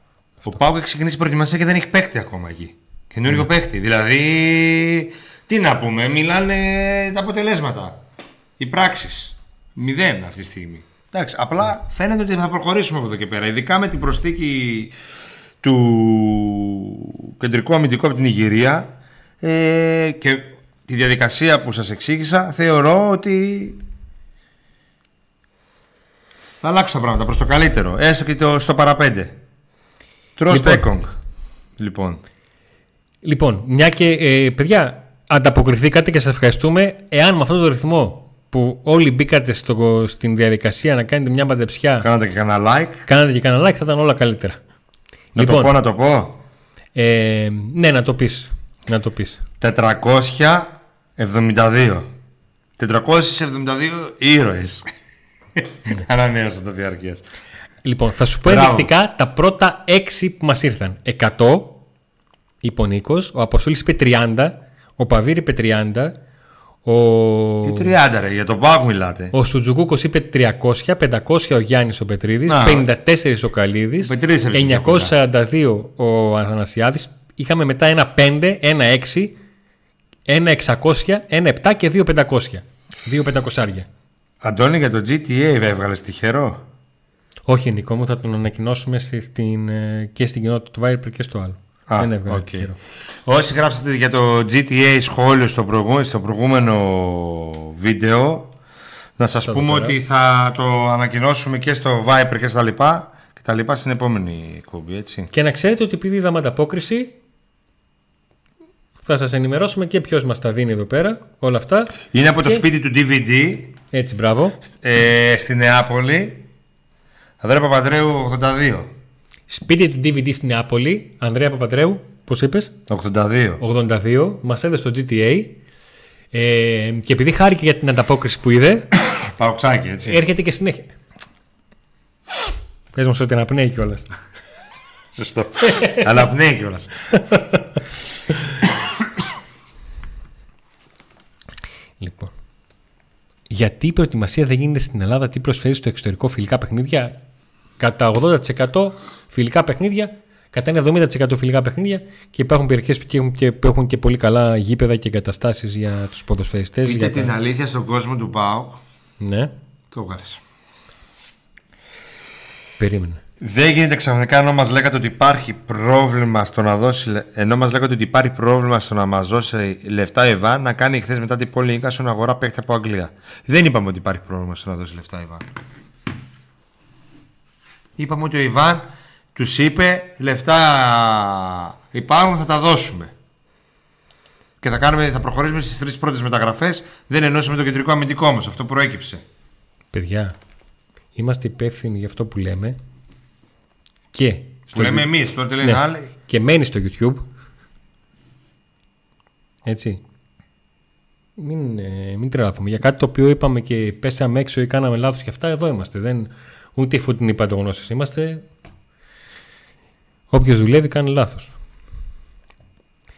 Ο Πάουκ έχει ξεκινήσει προετοιμασία και δεν έχει παίκτη ακόμα εκεί. Καινούριο Ναι. παίκτη. Δηλαδή, τι να πούμε, μιλάνε τα αποτελέσματα. Οι πράξεις. Μηδέν αυτή τη στιγμή. Εντάξει, απλά φαίνεται ότι θα προχωρήσουμε από εδώ και πέρα. Ειδικά με την προσθήκη του κεντρικού αμυντικού από την Ιγυρία ε, και τη διαδικασία που σας εξήγησα θεωρώ ότι θα αλλάξουν τα πράγματα προς το καλύτερο έστω και το, στο παραπέντε Τρως Λοιπόν. Τέκονγκ λοιπόν Λοιπόν, μια και ε, παιδιά, ανταποκριθήκατε και σας ευχαριστούμε. Εάν με αυτόν τον ρυθμό που όλοι μπήκατε στο, στην διαδικασία να κάνετε μια παντεψιά, κάνατε και κανένα like κάνατε και κανένα like, θα ήταν όλα καλύτερα. να το πω να το πω ε, ναι, να το πεις. Να το πεις. 472 472 ήρωες ανανέωσα το διαρκείας Λοιπόν, θα σου πω Μπράβο. ενδεικτικά τα πρώτα 6 που μας ήρθαν. 100, είπε ο Νίκος, ο Αποστόλης είπε 30, ο Παβίρ είπε 30, ο, τι 30 ρε για το Πάουκ μιλάτε ο Στουτζουκούκος είπε 300, 500 ο Γιάννης ο Πετρίδης, Να. 54 ο Καλίδης, Ο Πετρίδης έβρισκε 942 ο Αθανασιάδης, είχαμε μετά ένα 5, ένα 6, ένα 600, ένα 7 και δύο 500. Δύο 500. Αντώνη για το GTA έβγαλες τυχερό Όχι, Νίκο μου, θα τον ανακοινώσουμε στη- στην, ε, και στην κοινότητα του Viper και στο άλλο. Α, δεν έβγαλε οκ. τυχερό. Όσοι γράψατε για το GTA σχόλιο στο, προηγού- στο προηγούμενο βίντεο, να σας το πούμε πέρα. ότι θα το ανακοινώσουμε και στο Viper και στα λοιπά, και τα λοιπά στην επόμενη εκπομπή, έτσι. Και να ξέρετε ότι επειδή είδαμε ανταπόκριση, θα σας ενημερώσουμε και ποιος μας τα δίνει εδώ πέρα, όλα αυτά. Είναι από το Και- σπίτι του DVD Έτσι, μπράβο. ε, στη Νεάπολη. Ανδρέα Παπαντρέου 82. Σπίτι του DVD στην Νεάπολη, Ανδρέα Παπαντρέου, πώς είπες, 82. 82, μας έδωσε το GTA. Ε, και επειδή χάρηκε για την ανταπόκριση που είδε, Παοξάκι, έτσι. έρχεται και συνέχεια. Πες μας ότι αναπνέει κιόλας. Σωστό. Αλλά πνέει κιόλας. Λοιπόν. Γιατί η προετοιμασία δεν γίνεται στην Ελλάδα, τι προσφέρει στο εξωτερικό φιλικά παιχνίδια; Κατά 80% φιλικά παιχνίδια, κατά ένα 70% φιλικά παιχνίδια και υπάρχουν περιοχές που έχουν και, που έχουν και πολύ καλά γήπεδα και εγκαταστάσεις για τους ποδοσφαιριστές. Πείτε την αλήθεια στον κόσμο του ΠΑΟΚ. Ναι, Το βγάλες. περίμενε. Δεν γίνεται ξαφνικά ενώ μας λέγατε ότι υπάρχει πρόβλημα στο να δώσει. λε- Ενώ μας λέγατε ότι υπάρχει πρόβλημα στο να μας δώσει λεφτά η Ιβάν να κάνει χθες μετά την πόλη Ίγκασο να αγορά παίχτη από Αγγλία. Δεν είπαμε ότι υπάρχει πρόβλημα στο να δώσει λεφτά η Ιβάν. Είπαμε ότι ο Ιβάν τους είπε λεφτά υπάρχουν, θα τα δώσουμε. Και θα, κάνουμε, θα προχωρήσουμε στις τρεις πρώτες μεταγραφές. Δεν ενώσουμε το κεντρικό αμυντικό μας. Αυτό προέκυψε. Παιδιά, είμαστε υπεύθυνοι για αυτό που λέμε και, στο Που λέμε You- εμείς. Τώρα τι λένε Ναι. άλλοι. και μένει στο YouTube. Έτσι. Μην, ε, μην τρελαθούμε. Για κάτι το οποίο είπαμε και πέσαμε έξω ή κάναμε λάθος και αυτά, εδώ είμαστε. Δεν, ούτε οι φωτεινοί παντογνώσεις είμαστε. Όποιος δουλεύει κάνει λάθος.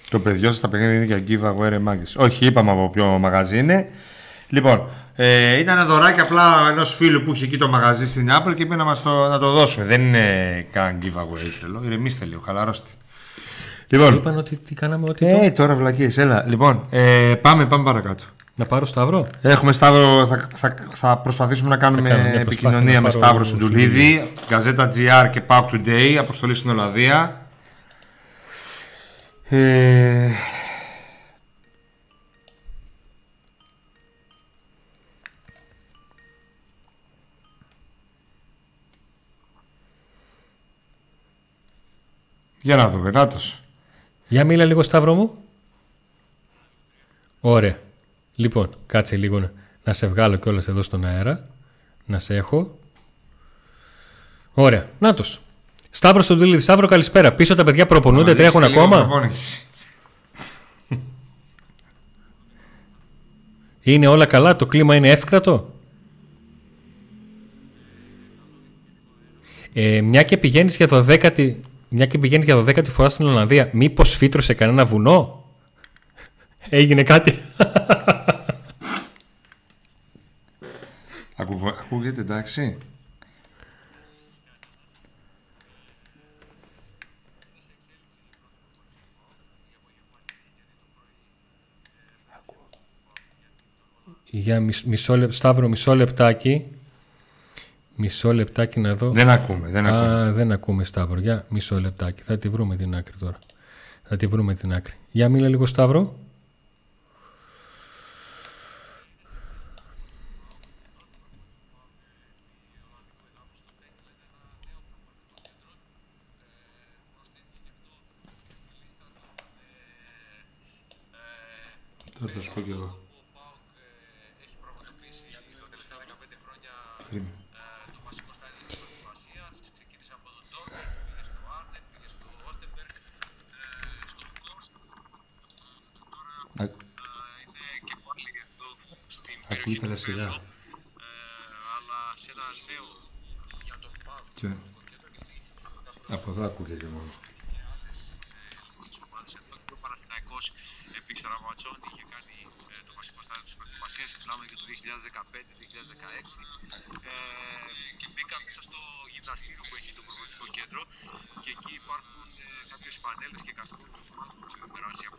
Το παιδιό σας τα παιχνίδια είναι για giveaway ρε μάγκες. Όχι, είπαμε από ποιο μαγαζί είναι. Λοιπόν, ε, ήταν δωράκι απλά ενός φίλου που είχε εκεί το μαγαζί στην Apple και είπε να μας το, να το δώσουμε. Δεν είναι καν giveaway τρελό. Ηρεμήστε λίγο, χαλαρώστε. Λοιπόν, Είπαν ότι τι κάναμε, ότι ε, το... τώρα βλακίες, έλα. Λοιπόν, ε, πάμε, πάμε παρακάτω. Να πάρω Σταύρο; Έχουμε Σταύρο, θα, θα, θα προσπαθήσουμε να κάνουμε κάνω μια προσπάθεια επικοινωνία να με πάρω Σταύρο Σουντουλίδη. Σουντουλίδη, Gazeta GR και Pack Today, αποστολή στην Ολλανδία. Ε, Για να δούμε, Νάτος. Για μίλα λίγο Σταύρο μου. Ωραία. Λοιπόν, κάτσε λίγο να, να σε βγάλω κιόλας εδώ στον αέρα. Να σε έχω. Ωραία. Νάτος. Σταύρο στον Τουλίδη. Σταύρο, καλησπέρα. Πίσω τα παιδιά προπονούνται, Να τρέχουν δεις και λίγο ακόμα; προπόνηση. Είναι όλα καλά, το κλίμα είναι εύκρατο; Ε, μια και πηγαίνεις για το δέκατη, μια και πηγαίνεις για το δέκατη φορά στην Ολλανδία, μήπως φύτρωσε κανένα βουνό; Έγινε κάτι. Ακου- Ακούγεται εντάξει. Για μισ- μισό λεπτ, Σταύρο, μισό λεπτάκι. Μισό λεπτάκι να δω. Δεν ακούμε, δεν ακούμε. Α, δεν ακούμε Σταύρο. Για μισό λεπτάκι. Θα τη βρούμε την άκρη τώρα. Θα τη βρούμε την άκρη. Για μίλα λίγο Σταύρο. Τώρα θα σου πω κι εγώ. Περίμενε. Ακ- Ακούγεται αλλά σιγά. Και... Από εδώ ακούγεται μόνο. ο Παναθηναϊκός επί τραυματσών είχε κάνει ε, το βασικό στάδιο της προετοιμασίας, μιλάμε για το 2015-2016 ε, και μπήκα μέσα στο γυμναστήριο που έχει το προπονητικό κέντρο και εκεί υπάρχουν ε, κάποιες φανέλες και κασκόλους που έχουν περάσει από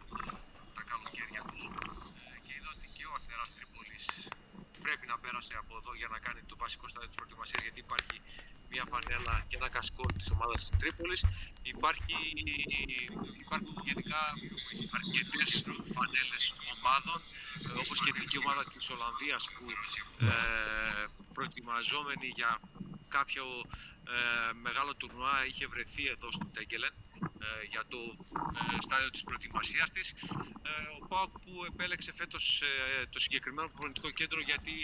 τα καλοκαίρια τους ε, και είδα ότι και ο Αστέρας Τρίπολης πρέπει να πέρασε από εδώ για να κάνει το βασικό στάδιο της προετοιμασίας γιατί υπάρχει μια φανέλα και ένα κασκόλ της ομάδας της Τρίπολης. Υπάρχει, υπάρχουν γενικά αρκετές φανέλες ομάδων ε, όπως και η εθνική ομάδα της Ολλανδίας που ε, προετοιμαζόμενοι για κάποιο ε, μεγάλο τουρνουά είχε βρεθεί εδώ στο Τέγκελεν ε, για το ε, στάδιο της προετοιμασίας της. Ε, ο ΠΑΟΚ που επέλεξε φέτος το συγκεκριμένο προπονητικό κέντρο γιατί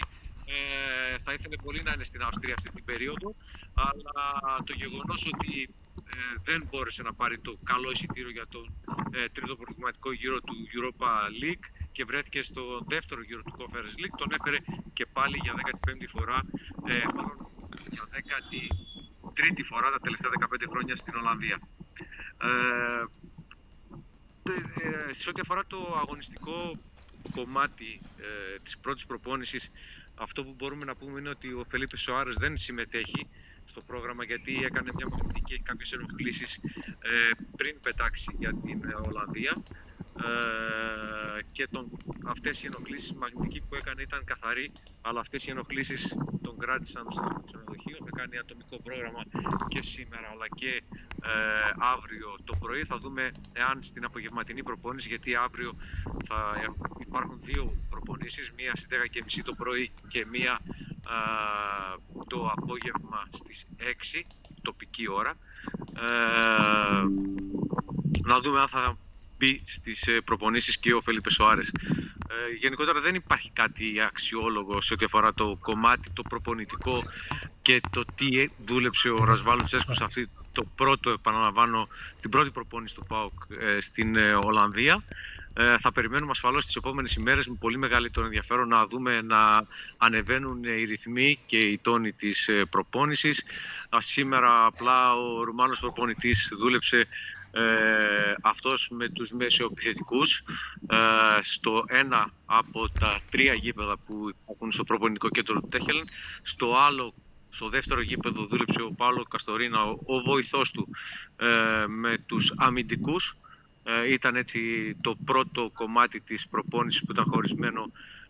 θα ήθελε πολύ να είναι στην Αυστρία αυτή την περίοδο αλλά το γεγονός ότι δεν μπόρεσε να πάρει το καλό εισιτήριο για το τρίτο προγραμματικό γύρο του Europa League και βρέθηκε στο δεύτερο γύρο του Conference League τον έφερε και πάλι για 15η φορά μάλλον για 13η φορά τα τελευταία 15 χρόνια στην Ολλανδία. Ε, ε, σε ό,τι αφορά το αγωνιστικό κομμάτι ε, της πρώτης προπόνησης, αυτό που μπορούμε να πούμε είναι ότι ο Φελίπε Σοάρες δεν συμμετέχει στο πρόγραμμα γιατί έκανε μια μαγνητική και κάποιες ενοχλήσεις ε, πριν πετάξει για την Ολλανδία ε, και τον, αυτές οι ενοχλήσεις μαγνητική που έκανε ήταν καθαρή αλλά αυτές οι ενοχλήσεις τον κράτησαν στο ξενοδοχείο θα κάνει ατομικό πρόγραμμα και σήμερα αλλά και ε, αύριο το πρωί. Θα δούμε εάν στην απογευματινή προπόνηση γιατί αύριο θα υπάρχουν δύο προπονήσεις μία στις 10.30 το πρωί και μία ε, το απόγευμα στις 6 τοπική ώρα. Ε, να δούμε αν θα μπει στις ε, προπονήσεις και ο Φελίπε Σοάρες. Ε, γενικότερα δεν υπάρχει κάτι αξιόλογο σε ό,τι αφορά το κομμάτι, το προπονητικό και το τι δούλεψε ο Ρασβάλλου Τσέσκου σε αυτή το πρώτο, επαναλαμβάνω, την πρώτη προπόνηση του ΠΑΟΚ ε, στην Ολλανδία. Ε, θα περιμένουμε ασφαλώς τις επόμενες ημέρες με πολύ μεγαλύτερο ενδιαφέρον να δούμε να ανεβαίνουν οι ρυθμοί και οι τόνοι της προπόνησης. Σήμερα απλά ο Ρουμάνος προπονητής δούλεψε ε, αυτός με τους μεσοεπιθετικούς ε, στο ένα από τα τρία γήπεδα που υπάρχουν στο προπονητικό κέντρο του Τέχελεν στο άλλο στο δεύτερο γήπεδο δούλεψε ο Παύλο Καστορίνα, ο, ο βοηθός του ε, με τους αμυντικούς. Ε, ήταν έτσι το πρώτο κομμάτι της προπόνησης που ήταν χωρισμένο ε,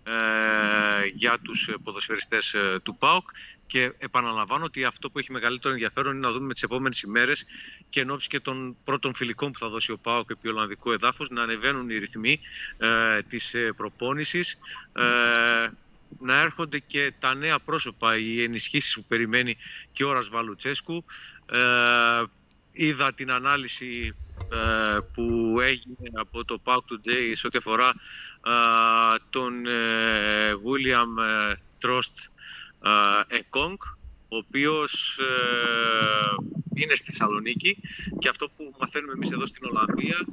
για τους ποδοσφαιριστές ε, του ΠΑΟΚ και επαναλαμβάνω ότι αυτό που έχει μεγαλύτερο ενδιαφέρον είναι να δούμε τις επόμενες ημέρες και εν και των πρώτων φιλικών που θα δώσει ο ΠΑΟΚ επί Ολλανδικού εδάφους να ανεβαίνουν οι ρυθμοί ε, της προπόνησης να έρχονται και τα νέα πρόσωπα, οι ενισχύσεις που περιμένει και ο Ρασβάλου Τσέσκου. Είδα την ανάλυση που έγινε από το PAOK Today σε ό,τι αφορά τον ε, William ε, Trost Εκόνγκ, ο οποίος ε, είναι στη Θεσσαλονίκη και αυτό που μαθαίνουμε εμείς εδώ στην Ολλανδία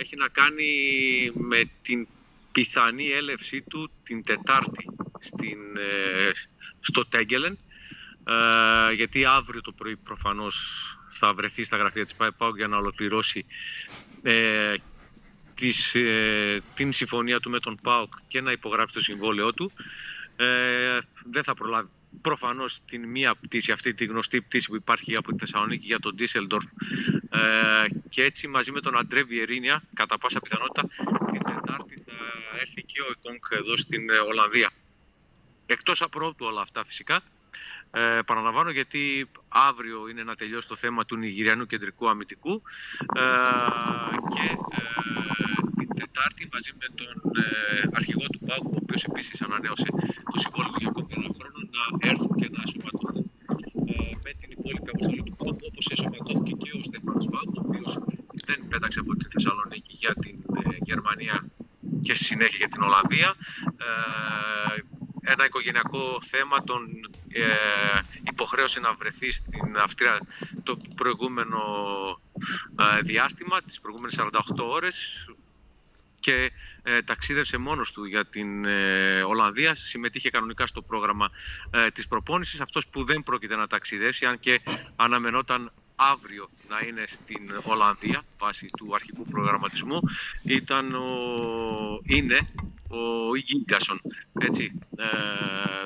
έχει να κάνει με την πιθανή έλευσή του την Τετάρτη στην, στο Τέγκελεν γιατί αύριο το πρωί προφανώς θα βρεθεί στα γραφεία της ΠΑΕΠΑΟ για να ολοκληρώσει της, ε, την συμφωνία του με τον ΠΑΟΚ και να υπογράψει το συμβόλαιό του. Ε, δεν θα προλάβει προφανώς την μία πτήση, αυτή τη γνωστή πτήση που υπάρχει από τη Θεσσαλονίκη για τον Ντίσελντορφ. Ε, και έτσι μαζί με τον Αντρέ Βιερίνια, κατά πάσα πιθανότητα, την Τετάρτη θα έρθει και ο Εκόνγκ εδώ στην ε, Ολλανδία. Εκτός απρόπτου όλα αυτά φυσικά. Ε, παραλαμβάνω γιατί αύριο είναι να τελειώσει το θέμα του Νιγηριανού κεντρικού αμυντικού ε, και ε, Τετάρτη μαζί με τον ε, αρχηγό του ΠΑΟΚ, ο οποίος επίσης ανανέωσε το συμβόλαιο του για ακόμη ένα χρόνο, να έρθουν και να σωματωθούν ε, με την υπόλοιπη αποστολή του ΠΑΟΚ, όπως εσωματώθηκε και ο Στέφανος ΠΑΟΚ, ο οποίος δεν πέταξε από τη Θεσσαλονίκη για την ε, Γερμανία και στη συνέχεια για την Ολλανδία. Ε, ένα οικογενειακό θέμα τον ε, υποχρέωσε να βρεθεί στην Αυστρία το προηγούμενο ε, διάστημα, τις προηγούμενες 48 ώρες και ε, ταξίδευσε μόνος του για την ε, Ολλανδία, συμμετείχε κανονικά στο πρόγραμμα ε, της προπόνησης. Αυτός που δεν πρόκειται να ταξιδεύσει, αν και αναμενόταν αύριο να είναι στην Ολλανδία, βάσει του αρχικού προγραμματισμού, ήταν ο, είναι ο Ίγκασον. Έτσι. Ε,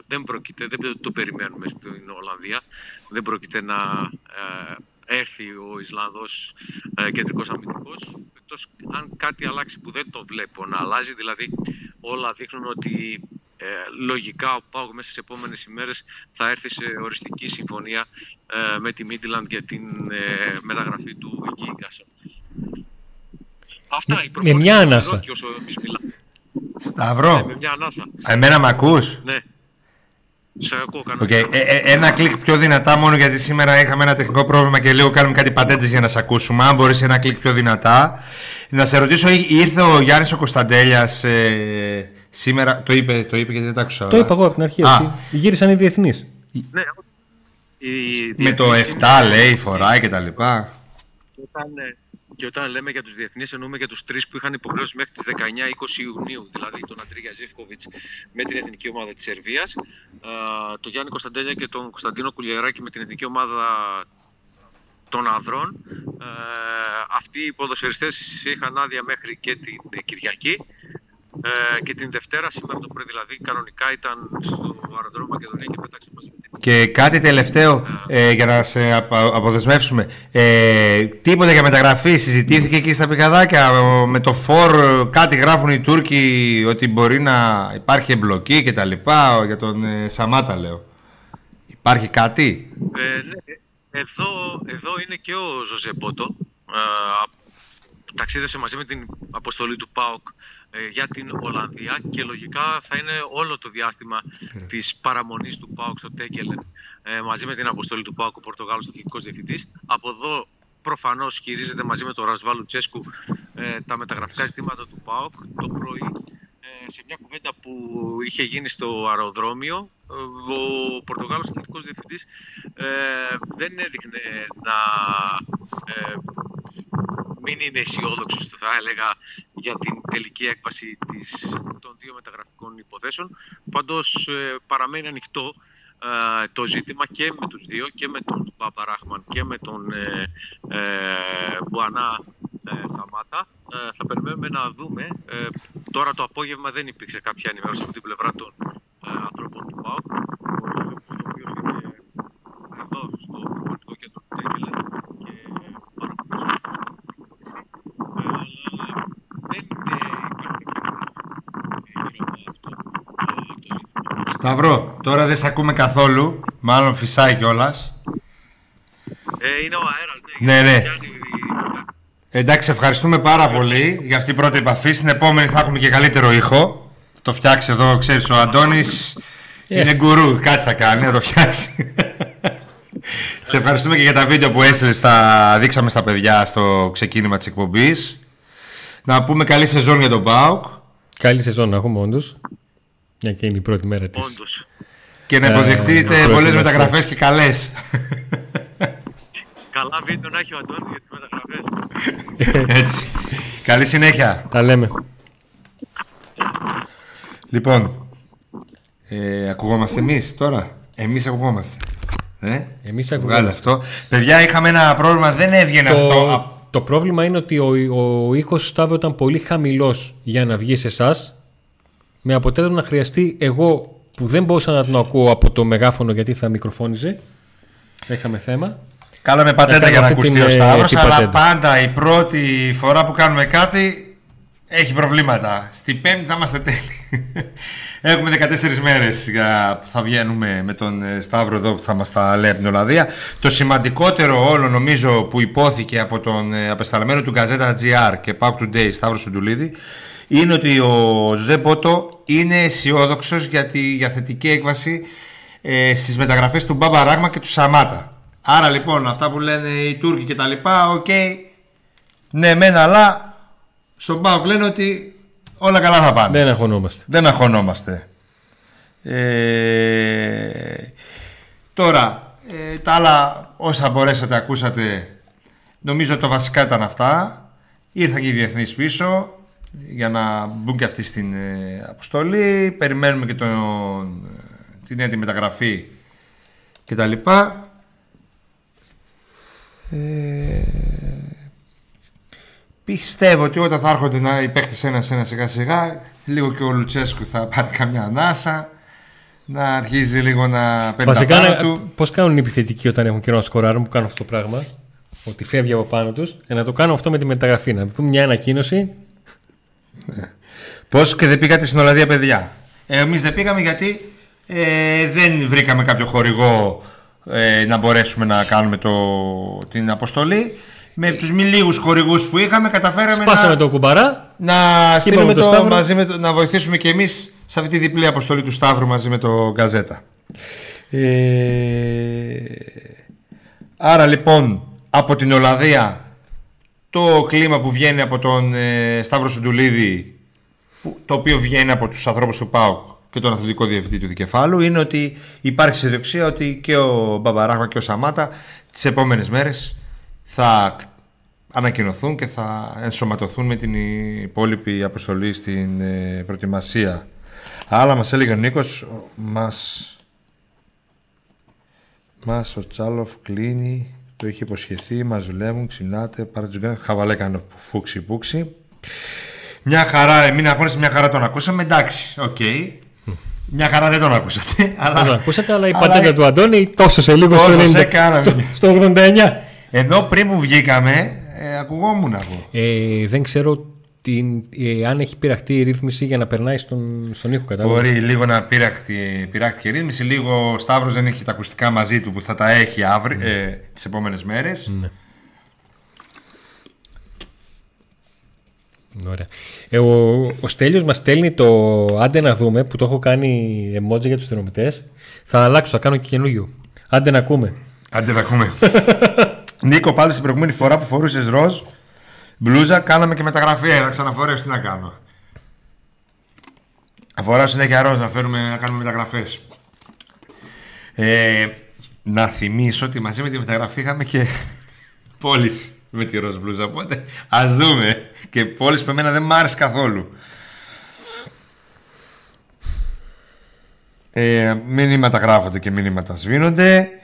δεν πρόκειται, δεν το περιμένουμε στην Ολλανδία, δεν πρόκειται να ε, έρθει ο Ισλανδός ε, κεντρικός αμυντικός εκτός αν κάτι αλλάξει που δεν το βλέπω να αλλάζει δηλαδή όλα δείχνουν ότι ε, λογικά ο Πάοκ μέσα στις επόμενες ημέρες θα έρθει σε οριστική συμφωνία ε, με τη Midland για την ε, μεταγραφή του εκεί Αυτά, η με μια ανάσα. Όσο εμείς μιλάμε. Σταύρο, Ναι, με μια ανάσα. εμένα μ' ακούς; Ναι. Σε ακούω Οκ, κανονικά. ε, ε, ένα κλικ πιο δυνατά μόνο γιατί σήμερα είχαμε ένα τεχνικό πρόβλημα και λίγο κάνουμε κάτι πατέντες για να σε ακούσουμε. Αν μπορείς ένα κλικ πιο δυνατά. Να σε ρωτήσω, ή- ήρθε ο Γιάννης ο Κωνσταντέλιας ε, σήμερα, το είπε, το είπε γιατί δεν τα άκουσα. Το είπα εγώ από την αρχή. Α. Ότι γύρισαν οι διεθνείς. Ναι, η Με το διεθνής 7 λέει, φοράει και τα λοιπά. Και όταν, ε, και όταν λέμε για τους διεθνείς εννοούμε για τους τρεις που είχαν υποχρεώσεις μέχρι τις 19-20 Ιουνίου, δηλαδή τον Αντρίγια Ζήφκοβιτς με την εθνική ομάδα της Σερβίας, ε, τον Γιάννη Κωνσταντέλια και τον Κωνσταντίνο Κουλιεράκη με την εθνική ομάδα των ανδρών. Ε, αυτοί οι ποδοσφαιριστές είχαν άδεια μέχρι και την Κυριακή. Ε, και την Δευτέρα, σήμερα το πρωί δηλαδή, κανονικά ήταν στο αεροδρόμιο Μακεδονία και πέταξε μαζί με την Και κάτι τελευταίο ε, για να σε απο- αποδεσμεύσουμε. Ε, τίποτα για μεταγραφή συζητήθηκε εκεί στα πηγαδάκια ε, με το φόρ ε, κάτι γράφουν οι Τούρκοι ότι μπορεί να υπάρχει εμπλοκή και τα λοιπά για τον ε, Σαμάτα λέω. Υπάρχει κάτι; Ε, ναι, εδώ, εδώ είναι και ο Ζωζέ Μπότο. Ε, ταξίδευσε μαζί με την αποστολή του ΠΑΟΚ ε, για την Ολλανδία και λογικά θα είναι όλο το διάστημα της παραμονής του ΠΑΟΚ στο Τέγκελεν ε, μαζί με την αποστολή του ΠΑΟΚ ο Πορτογάλος τεχνικός διευθυντής. Από εδώ προφανώς χειρίζεται μαζί με τον Ρασβάλου Τσέσκου ε, τα μεταγραφικά ζητήματα του ΠΑΟΚ. Το πρωί ε, σε μια κουβέντα που είχε γίνει στο αεροδρόμιο, ε, ο Πορτογάλος τεχνικός διευθυντής ε, δεν έδειχνε να ε, μην είναι αισιόδοξος, θα έλεγα, για την τελική έκβαση της, των δύο μεταγραφικών υποθέσεων. Πάντως ε, παραμένει ανοιχτό ε, το ζήτημα και με τους δύο, και με τον Μπάμπα Ράχμαν και με τον ε, ε, Μπουανά ε, Σαμάτα. Ε, θα περιμένουμε να δούμε. Ε, τώρα το απόγευμα δεν υπήρξε κάποια ενημέρωση από την πλευρά των ε, ανθρώπων του ΠΑΟΚ. Ο οποίος είναι εδώ στο πολιτικό κέντρο του Τέγκελε και παρακολουθεί. Ε, αλλά δεν ε, υπάρχει αυτό ε, το ζήτημα. Σταυρό, τώρα δεν σε ακούμε καθόλου. Μάλλον φυσάει κιόλας. Ε, είναι ο αέρας, ναι. Ναι, ναι. Πιάνει- Εντάξει, ευχαριστούμε πάρα πολύ για αυτή την πρώτη επαφή. Στην επόμενη θα έχουμε και καλύτερο ήχο. Το φτιάξει εδώ, ξέρεις, ο Αντώνης είναι γκουρού. Κάτι θα κάνει, να το φτιάξει. Σε ευχαριστούμε και για τα βίντεο που έστειλες, τα δείξαμε στα παιδιά στο ξεκίνημα της εκπομπής. Να πούμε καλή σεζόν για τον ΠΑΟΚ Καλή σεζόν να έχουμε όντως. Μια και είναι η πρώτη μέρα της. Όντως. και να Ε, υποδεχτείτε πρώτη πολλές μας μεταγραφές και καλές. Καλά βίντεο να έχει ο Αντώνης για τις μεταγραφές. Έτσι. Καλή συνέχεια. Τα λέμε. Λοιπόν, ε, ακουγόμαστε εμείς τώρα; Εμείς ακουγόμαστε. Ε, Εμείς βγάλε ακουγόμαστε. αυτό. Παιδιά, είχαμε ένα πρόβλημα, δεν έβγαινε αυτό. Το, Α, το πρόβλημα είναι ότι ο, ο ήχος του Σταύρου ήταν πολύ χαμηλός για να βγει σε εσάς. Με αποτέλεσμα να χρειαστεί εγώ που δεν μπορούσα να τον ακούω από το μεγάφωνο γιατί θα μικροφώνιζε. Είχαμε θέμα. Κάναμε πατέντα Έκανε για να αυτή ακουστεί την, ο ε, Σταύρος, την αλλά πατέντα. πάντα η πρώτη φορά που κάνουμε κάτι έχει προβλήματα. Στην πέμπτη θα είμαστε τέλειοι. Έχουμε 14 μέρες για που θα βγαίνουμε με τον ε, Σταύρο εδώ που θα μας τα λέει από την Ολλανδία. Το σημαντικότερο όλο νομίζω που υπόθηκε από τον ε, απεσταλμένο του Gazeta GR και Pack Today Σταύρος Σουντουλίδη είναι ότι ο Ζωζέ Πότο είναι αισιόδοξος για, τη, για θετική έκβαση ε, στις μεταγραφές του Μπάμπα Ράχμαν και του Σαμάτα. Άρα λοιπόν αυτά που λένε οι Τούρκοι και τα λοιπά, οκ, ναι μεν αλλά στον Πάοκ λένε ότι όλα καλά θα πάνε. Δεν αγωνόμαστε. Δεν αγχωνόμαστε. Ε, τώρα, ε, τα άλλα όσα μπορέσατε ακούσατε, νομίζω το βασικά ήταν αυτά. Ήρθαν και οι διεθνείς πίσω για να μπουν και αυτοί στην ε, αποστολή. Περιμένουμε και τον, την έτοιμη μεταγραφή και τα λοιπά. Ε, Πιστεύω ότι όταν θα έρχονται να οι παίχτες ένα-ένα σιγά σιγά, λίγο και ο Λουτσέσκου θα πάρει καμιά ανάσα, να αρχίζει λίγο να παίρνει τα Βασικά, πάνω να- του. πώς κάνουν οι επιθετικοί όταν έχουν καιρό να σκοράρουν που κάνουν αυτό το πράγμα. Ότι φεύγει από πάνω τους και να το κάνουν αυτό με τη μεταγραφή. Να πούμε μια ανακοίνωση. Πώς και δεν πήγατε στην Ολλανδία, παιδιά; Ε, Εμείς δεν πήγαμε γιατί ε, δεν βρήκαμε κάποιο χορηγό ε, να μπορέσουμε να κάνουμε το, την αποστολή. Με τους μη λίγους χορηγούς που είχαμε καταφέραμε Σπάσαμε να, το κουμπαρά. να στείλουμε είπαμε το το, Σταύρο. μαζί με το, να βοηθήσουμε και εμείς σε αυτή τη διπλή αποστολή του Σταύρου μαζί με το Γκαζέτα. Ε, άρα λοιπόν από την Ολλανδία το κλίμα που βγαίνει από τον ε, Σταύρο Σουντουλίδη που- το οποίο βγαίνει από τους ανθρώπους του ΠΑΟΚ και τον αθλητικό διευθυντή του Δικεφάλου είναι ότι υπάρχει συνδεξία ότι και ο Μπαμπαράχμα και ο Σαμάτα τις επόμενες μέρες θα ανακοινωθούν και θα ενσωματωθούν με την υπόλοιπη αποστολή στην ε, προετοιμασία. Άλλα μας έλεγε ο Νίκος, ο- μας, μας ο Τσάλοφ κλείνει, το είχε υποσχεθεί, μας δουλεύουν, ξυπνάτε, πάρε τους γκάνε, χαβαλέ κάνω φούξι πούξι. Μια χαρά, μην αγχώνεσαι, μια χαρά τον ακούσαμε, εντάξει, οκ. Μια χαρά δεν τον ακούσατε, αλλά... Δεν το ακούσατε, αλλά η αλλά πατέντα του Αντώνη τόσο σε λίγο στο, Τόσο σε 90, κάναμε. στο, στο 89. Εδώ πριν που βγήκαμε, ε, ακουγόμουν εγώ. Ε, δεν ξέρω την, ε, αν έχει πειραχτεί η ρύθμιση για να περνάει στον, στον ήχο. Κατάλαβα. Μπορεί λίγο να πειράχτει, πειράχτηκε η ρύθμιση. Λίγο ο Σταύρος δεν έχει τα ακουστικά μαζί του που θα τα έχει αύριο, ε, τις επόμενες μέρες. Ναι. Ωραία. Ε, ο, ο Στέλιος μας στέλνει το άντε να δούμε που το έχω κάνει emoji για τους θερμομετές. Θα αλλάξω, θα κάνω και καινούριο. Άντε να ακούμε. Άντε να ακούμε. Νίκο, πάντως την προηγούμενη φορά που φορούσες ροζ μπλούζα, κάναμε και μεταγραφή. Ε, να ξαναφορέσω τι να κάνω. Αφορά συνέχεια ροζ να, φέρουμε, να κάνουμε μεταγραφές. Ε, να θυμίσω ότι μαζί με τη μεταγραφή είχαμε και πόλεις με τη ροζ μπλούζα. Οπότε ας δούμε. Και πόλεις που εμένα δεν μ' άρεσε καθόλου. Ε, μηνύματα γράφονται και μηνύματα σβήνονται.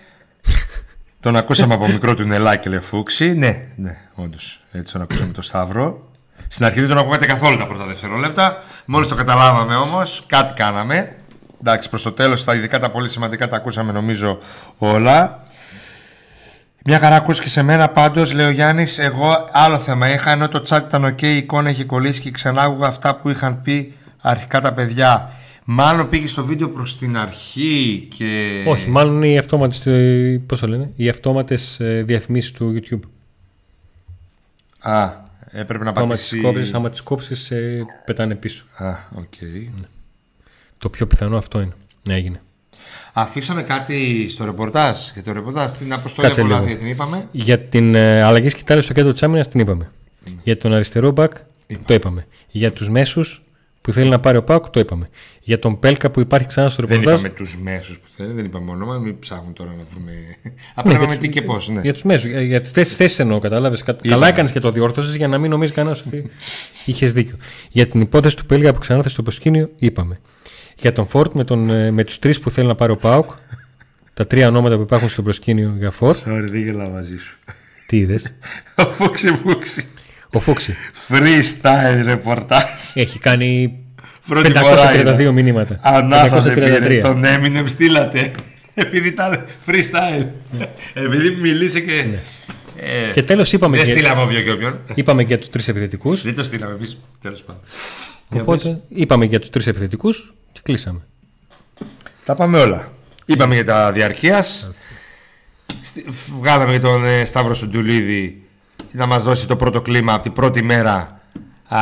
Τον ακούσαμε από μικρό του νελάκι Λεφούξη. Ναι, ναι, όντως. Έτσι τον ακούσαμε το Σταύρο. Στην αρχή δεν τον ακούγατε καθόλου τα πρώτα δευτερόλεπτα. Μόλις το καταλάβαμε όμως, κάτι κάναμε. Εντάξει, προς το τέλος, τα ειδικά τα πολύ σημαντικά τα ακούσαμε νομίζω όλα. Μια χαρά ακούστηκε σε μένα πάντως, λέει ο Γιάννης. Εγώ άλλο θέμα είχα, ενώ το chat ήταν ok, η εικόνα έχει κολλήσει και ξανά άκουγα αυτά που είχαν πει αρχικά τα παιδιά. Μάλλον πήγε στο βίντεο προς την αρχή και. Όχι, μάλλον οι αυτόματες, ε, πώς το λένε, οι αυτόματες ε, διαφημίσεις του YouTube. Α, έπρεπε να Άμα τις πατήσει. κόψεις, άμα τις κόψεις, ε, πετάνε πίσω. Α, οκ. Το πιο πιθανό αυτό είναι. Ναι, έγινε. Αφήσαμε κάτι στο ρεπορτάζ. Για το ρεπορτάζ την αποστολή Κάτσε από λίγο. Ολλανδία την είπαμε; Για την ε, αλλαγή σκυτάλης στο κέντρο της άμυνας την είπαμε. Για τον αριστερό μπακ το είπαμε. Για τους μέσους που θέλει να πάρει ο Πάοκ το είπαμε. Για τον Πέλκα που υπάρχει ξανά στο Δεν ρεπορτάζ. είπαμε τους μέσους που θέλει, δεν είπαμε όνομα. Μην ψάχνουν τώρα να βρούμε. Απλά είπαμε τι και πώς. Ναι. Για τους μέσους. Για, για τις θέσεις εννοώ, κατάλαβες. Καλά έκανες και το διόρθωσες για να μην νομίζεις κανένας ότι είχες δίκιο. Για την υπόθεση του Πέλκα που ξανά στο προσκήνιο είπαμε. Για τον Φόρτ με, τον, ε, με τους τρεις που θέλει να πάρει ο Πάουκ. τα τρία ονόματα που υπάρχουν στο προσκήνιο για Φόρτ. Sorry, δεν γελάω μαζί σου. Τι είδες; Φούξι φούξι. Ο Φούξη. Freestyle ρεπορτάζ. Έχει κάνει Πρώτη φορά 532 είναι. μηνύματα. Ανάσα δεν πήρε. 533. Τον Eminem στείλατε. Επειδή ήταν freestyle. Επειδή μιλήσε και. Ε, Ναι. Και τέλος είπαμε, δεν και, στείλαμε όποιον και όποιον. είπαμε και για τους τρεις επιθετικούς. Δεν το στείλαμε εμείς. Τέλος πάντων. Για πες. Οπότε είπαμε για τους τρεις επιθετικούς και κλείσαμε. Τα πάμε όλα. Είπαμε για τα διαρκείας. Βγάλαμε για τον ε, Σταύρο Σουντουλίδη να μας δώσει το πρώτο κλίμα από την πρώτη μέρα α,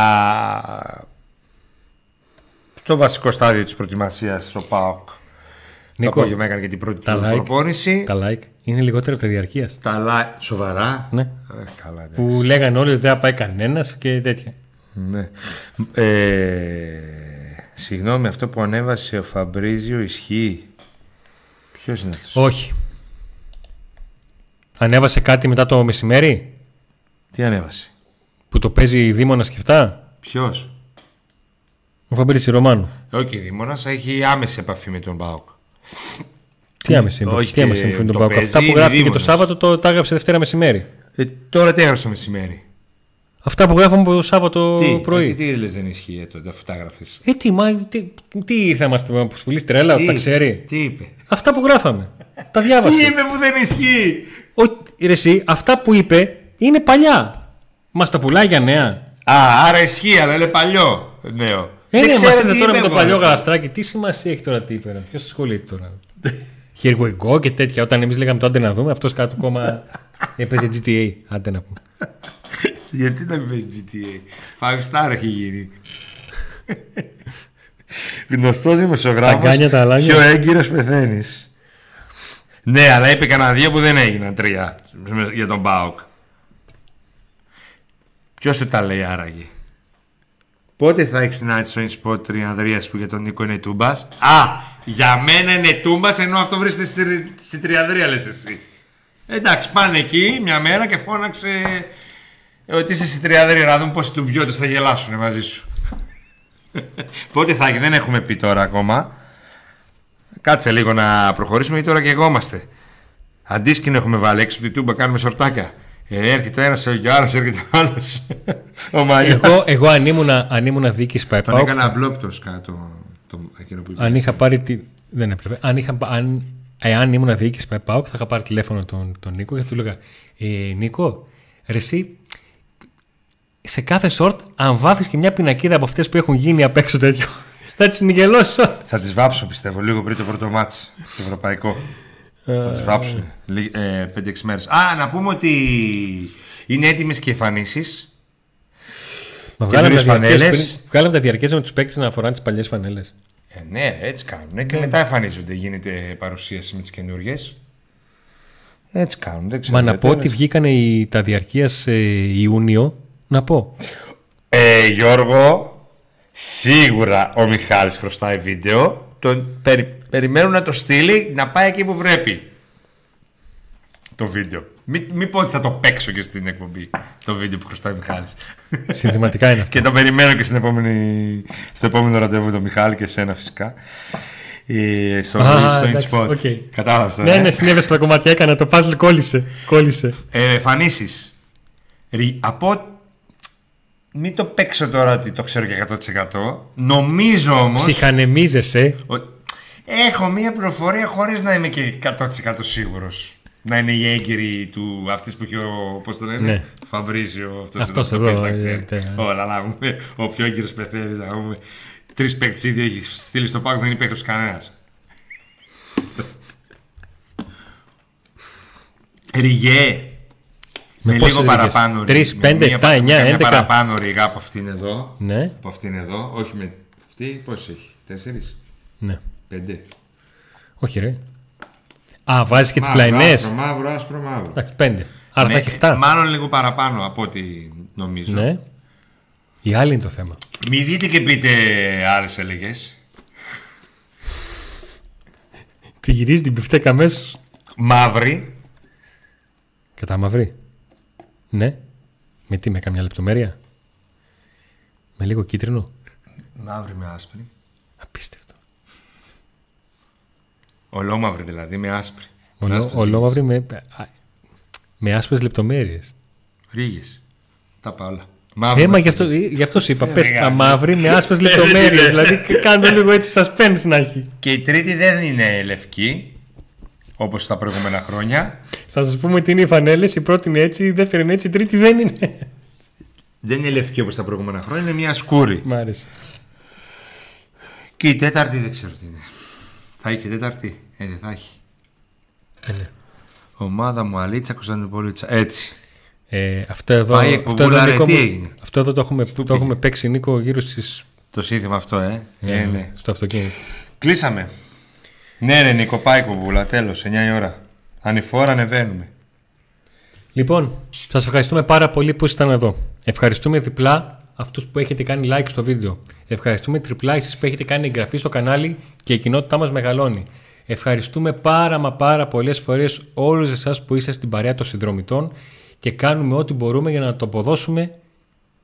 το βασικό στάδιο της προετοιμασίας στο ΠΑΟΚ. Το Νίκο, απόγευμα έκανε και την πρώτη τα του like. προπόνηση. τα like είναι λιγότερο από τα διαρκείας. Τα like. Σοβαρά. Ναι. Ε, καλά, εντάξει. Που λέγανε όλοι ότι δεν θα πάει κανένας και τέτοια. Ναι. Ε, συγγνώμη, αυτό που ανέβασε ο Φαμπρίζιο ισχύει. Ποιος είναι αυτός; Όχι. Ανέβασε κάτι μετά το μεσημέρι; Τι ανέβασε; που το παίζει η Δήμονας σκεφτά. Ποιος; Ο Φαμπρίτσι Ρωμάνου. Όχι, Δήμονας έχει άμεση επαφή με τον ΠΑΟΚ. Τι άμεση είναι. όχι, Τι άμεση και είναι με τον το Πάοκ. παίζει Αυτά που η γράφτηκε το Δήμονας. Σάββατο το τα έγραψε Δευτέρα μεσημέρι. Ε, τώρα τι έγραψε το μεσημέρι; Αυτά που γράφαμε το Σάββατο τι, πρωί. ε, τι λες δεν ισχύει ε, τότε αφού τα έγραφες. Ε, τι, μα, τι, τι ήρθε να μας που σπουλήσει τρέλα, τα ξέρει; Τι είπε; Αυτά που γράφαμε. Τα Τι διάβασε. είπε που δεν ισχύει; Ο, ρε εσύ, αυτά που είπε είναι παλιά. Μας τα πουλάει για νέα. Α, άρα ισχύει, αλλά είναι παλιό. Νέο. Ε, Δεν ναι, ξέρω μας ήρθε τι τώρα με είπε, το εγώ, παλιό ρε. γαλαστράκι. Τι σημασία έχει τώρα τι είπε. Ποιος ασχολείται τώρα; Here we go και τέτοια. Όταν εμείς λέγαμε το άντε να δούμε, αυτός κάτω κόμμα έπαιζε GTA. Άντε να πούμε. Γιατί να μην παίζει GTA. Five star έχει γίνει. Γνωστός δημοσιογράφος. Αγκάνια τα αλάνια. Πιο έγκυρος πεθαίνεις. Ναι, αλλά είπε κανένα δύο που δεν έγιναν τρία για τον Μπάουκ. Ποιος σου τα λέει άραγε; Πότε θα έχεις συνάντηση στο InSpot Τριανδρία που για τον Νίκο είναι τούμπας; Α! Για μένα είναι τούμπας ενώ αυτό βρίσκεται στη, στη Τριανδρία, λες εσύ. Εντάξει, πάνε εκεί μια μέρα και φώναξε ότι είσαι στη Τριανδρία να δουν πόσοι του μπιώτες θα γελάσουν μαζί σου. Πότε θα έχει, δεν έχουμε πει τώρα ακόμα. Κάτσε λίγο να προχωρήσουμε γιατί τώρα και εγώ είμαστε. Αντίσκηνο έχουμε βάλει έξω από την τούμπα, κάνουμε σορτάκια. Ε, έρχεται ένας, έρχεται ο άλλο, έρχεται ο άλλος. ο Μαλιάς. Εγώ, εγώ αν ήμουνα, αν ήμουνα διοίκηση Τον ΠαΕΠΑΟΚ, έκανα μπλοκ το σκάτω. Το, εκείνο που είπε. αν είχα πάρει. Τη... Δεν έπρεπε. Αν, είχα, αν, εάν ήμουν διοίκηση ΠαΕΠΑΟΚ, θα είχα πάρει τηλέφωνο τον, τον Νίκο και θα του έλεγα ε, Νίκο, ρε εσύ, σε κάθε σορτ, αν βάφεις και μια πινακίδα από αυτές που έχουν γίνει απ' έξω τέτοιο, θα τις νικελώσω. Θα τις βάψω πιστεύω λίγο πριν το πρώτο μάτς το ευρωπαϊκό. Θα τις βάψουν. Ε, 5-6 μέρες. Α, να πούμε ότι είναι έτοιμες και εμφανίσεις. Μα βγάλαμε τα, Καινούριες διαρκές, φανέλες. πριν- βγάλαμε τα διαρκές με τους παίκτες να φοράνε τις παλιές φανέλες. Ε, ναι, έτσι κάνουν. Και μετά εμφανίζονται. Γίνεται παρουσίαση με τις καινούριε. Έτσι κάνουν. Δεν ξέρω. Μα να γιατί, πω αλλά- ότι βγήκανε οι, τα διαρκεία Ιούνιο. Να πω. Ε, Γιώργο, σίγουρα ο Μιχάλης χρωστάει βίντεο. Τον περι- περιμένουν να το στείλει να πάει εκεί που πρέπει. Το βίντεο. Μην μη πω ότι θα το παίξω και στην εκπομπή το βίντεο που χρωστάει ο Μιχάλης. Συνθηματικά είναι αυτό. και το περιμένω και στην επόμενη, στο επόμενο ραντεβού το Μιχάλη και εσένα φυσικά. Ε, στο Α, στο εντάξει, InSpot. οκ. Κατάλαβες τώρα, ναι, ε; ναι, συνέβη τα κομμάτια. Έκανα το puzzle, κόλλησε. κόλλησε. Ε, εμφανίσεις. Ρι- Από... Μην το παίξω τώρα ότι το ξέρω και 100%. Νομίζω όμως... Ψυχανεμίζεσαι. Ο- Έχω μία πληροφορία χωρίς να είμαι και 100% σίγουρος. Να είναι η έγκυρη του αυτής που έχει ο. Πώς το λένε, Ναι. Φαμπρίζιο. Αυτός, Αυτός εδώ, εδώ, τα ε, ξέρει. τε- Όλα να πούμε. Ο πιο έγκυρος πεθαίνει. Να πούμε. Τρεις παίκτες ήδη έχει στείλει στο πάγο, δεν είναι παίκτος κανένας. Ριγέ. Με, πόσες λίγο ρίγες; παραπάνω. Τρεις, ρι- πέντε, με μία επτά, πα- εννιά, με μία έντεκα; παραπάνω ριγά από αυτήν εδώ. Ναι, Από αυτήν εδώ. Όχι με. Αυτή πώ έχει. Τέσσερις; ναι. Πέντε. Όχι, ρε. Α, βάζεις και τις Μαύρο, πλαϊνές. Άσπρο, μαύρο, άσπρο, μαύρο. Εντάξει, πέντε. Άρα θα Ναι, έχει 7. Μάλλον λίγο παραπάνω από ό,τι νομίζω. Ναι. Η άλλη είναι το θέμα. Μη δείτε και πείτε άλλες έλεγες. Του γυρίζει την πιφτέκα αμέσως. Μαύρη. Κατά μαύρη. Ναι. Με τι, με καμιά λεπτομέρεια. Με λίγο κίτρινο. Μαύρη με άσπρη. Απίστευτο. Ολόμαύρη δηλαδή με άσπρη. Ολό- Ολόμαυρη με, α, με άσπρες λεπτομέρειες. Ρίγες. Τα πάω όλα. Μαύρη. Ε, μα με γι' αυτό, ρίγες. γι' αυτό σου είπα. Πες ρε, τα γάμο. μαύρη με άσπρες λεπτομέρειες. δηλαδή κάνε το λίγο έτσι suspense να έχει. Και η τρίτη δεν είναι λευκή. Όπως τα προηγούμενα χρόνια. Θα σας πούμε τι είναι οι φανέλες. Η πρώτη είναι έτσι, η δεύτερη είναι έτσι, η τρίτη δεν είναι. Δεν είναι λευκή όπως τα προηγούμενα χρόνια. Είναι μια σκούρη. Μ' άρεσε. Και η τέταρτη δεν ξέρω τι είναι. Θα έχει και τέταρτη. Ε, δεν θα έχει. Ε, ναι. Ομάδα μου Αλίτσα Κωνσταντινούπολιτσα. Έτσι. Ε, αυτό εδώ, Πάει η αυτό εκπομπούλα, εδώ, ρε, Νίκο τι μου, έγινε; αυτό εδώ το έχουμε, το πήγε; έχουμε παίξει Νίκο γύρω στις, Το σύνθημα αυτό, ε. ε ναι. στο αυτοκίνητο. Κλείσαμε. Ναι, ρε Νίκο, πάει η κουμπούλα. Τέλος, 9 η ώρα. Ανηφόρα ανεβαίνουμε. Λοιπόν, σας ευχαριστούμε πάρα πολύ που ήσασταν εδώ. Ευχαριστούμε διπλά αυτούς που έχετε κάνει like στο βίντεο. Ευχαριστούμε τριπλά εσείς που έχετε κάνει εγγραφή στο κανάλι και η κοινότητά μας μεγαλώνει. Ευχαριστούμε πάρα μα πάρα πολλές φορές όλους εσάς που είστε στην παρέα των συνδρομητών και κάνουμε ό,τι μπορούμε για να το αποδώσουμε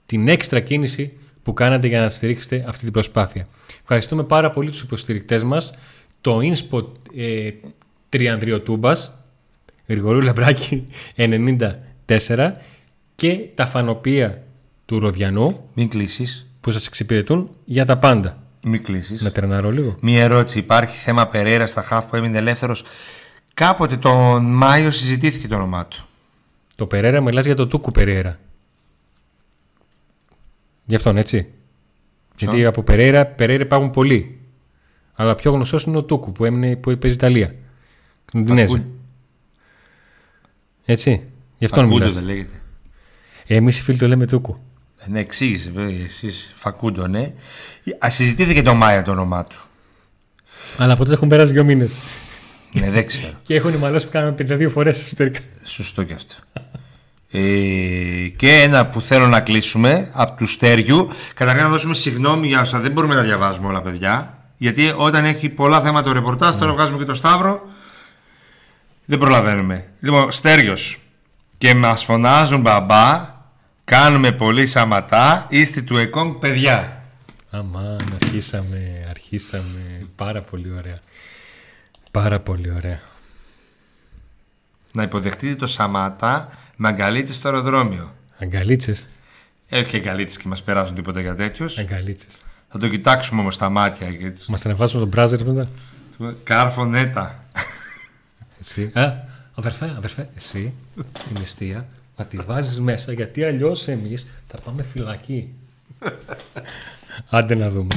την έξτρα κίνηση που κάνατε για να στηρίξετε αυτή την προσπάθεια. Ευχαριστούμε πάρα πολύ τους υποστηρικτές μας, το InSpot ε, Τριανδριοτούμπας, Γρηγορού Λαμπράκη 94 και τα φανοπία του Ροδιανού Μην κλείσεις. που σας εξυπηρετούν για τα πάντα. Μην κλείσεις. Να τρενάρω λίγο. Μία ερώτηση. Υπάρχει θέμα Περέρα στα χαφ που έμεινε ελεύθερος. Κάποτε τον Μάιο συζητήθηκε το όνομά του. Το Περέρα μιλάς για το Τούκου Περέρα. Γι' αυτόν έτσι. Γιατί από Περέιρα, Περέιρα υπάρχουν πολλοί. Αλλά πιο γνωστός είναι ο Τούκου που, έμεινε, που παίζει Ιταλία. Κοντινέζε. Έτσι. Γι' αυτό Φακούντο μιλάς. δεν λέγεται. Εμείς οι φίλοι το λέμε Τούκου. Ε, Ναι, εξήγησε βέβαια εσείς Φακούντο, ναι. Α, συζητήθηκε το Μάια το όνομά του. Αλλά από τότε έχουν περάσει δύο μήνες. ναι, δεν ξέρω. Και έχουν μαλώσεις που κάναμε 52 φορές εσωτερικά. Σωστό και αυτό. Ε, και ένα που θέλω να κλείσουμε από του Στέριου. Καταρχήν να δώσουμε συγγνώμη για όσα δεν μπορούμε να διαβάζουμε όλα, παιδιά. Γιατί όταν έχει πολλά θέματα το ρεπορτάζ, τώρα βγάζουμε και το Σταύρο. Δεν προλαβαίνουμε. Λοιπόν, Στέριος. Και μας φωνάζουν μπαμπά. Κάνουμε πολύ σαματά. Είστε του ΕΚΟΝ παιδιά. Αμάν, αρχίσαμε, αρχίσαμε. Πάρα πολύ ωραία. Πάρα πολύ ωραία. Να υποδεχτείτε το Σαμάτα με αγκαλίτσε στο αεροδρόμιο. Αγκαλίτσε. Έχει και αγκαλίτσε και μας περάσουν τίποτα για τέτοιους. Αγκαλίτσε. Θα το κοιτάξουμε όμως στα μάτια. Γιατί... Μας τα ανεβάσουμε στον μπράζερ μετά. Κάρφο νέτα. Εσύ. Α, αδερφέ, αδερφέ, εσύ την αιστεία να τη βάζεις μέσα γιατί αλλιώς εμείς θα πάμε φυλακή. Άντε να δούμε.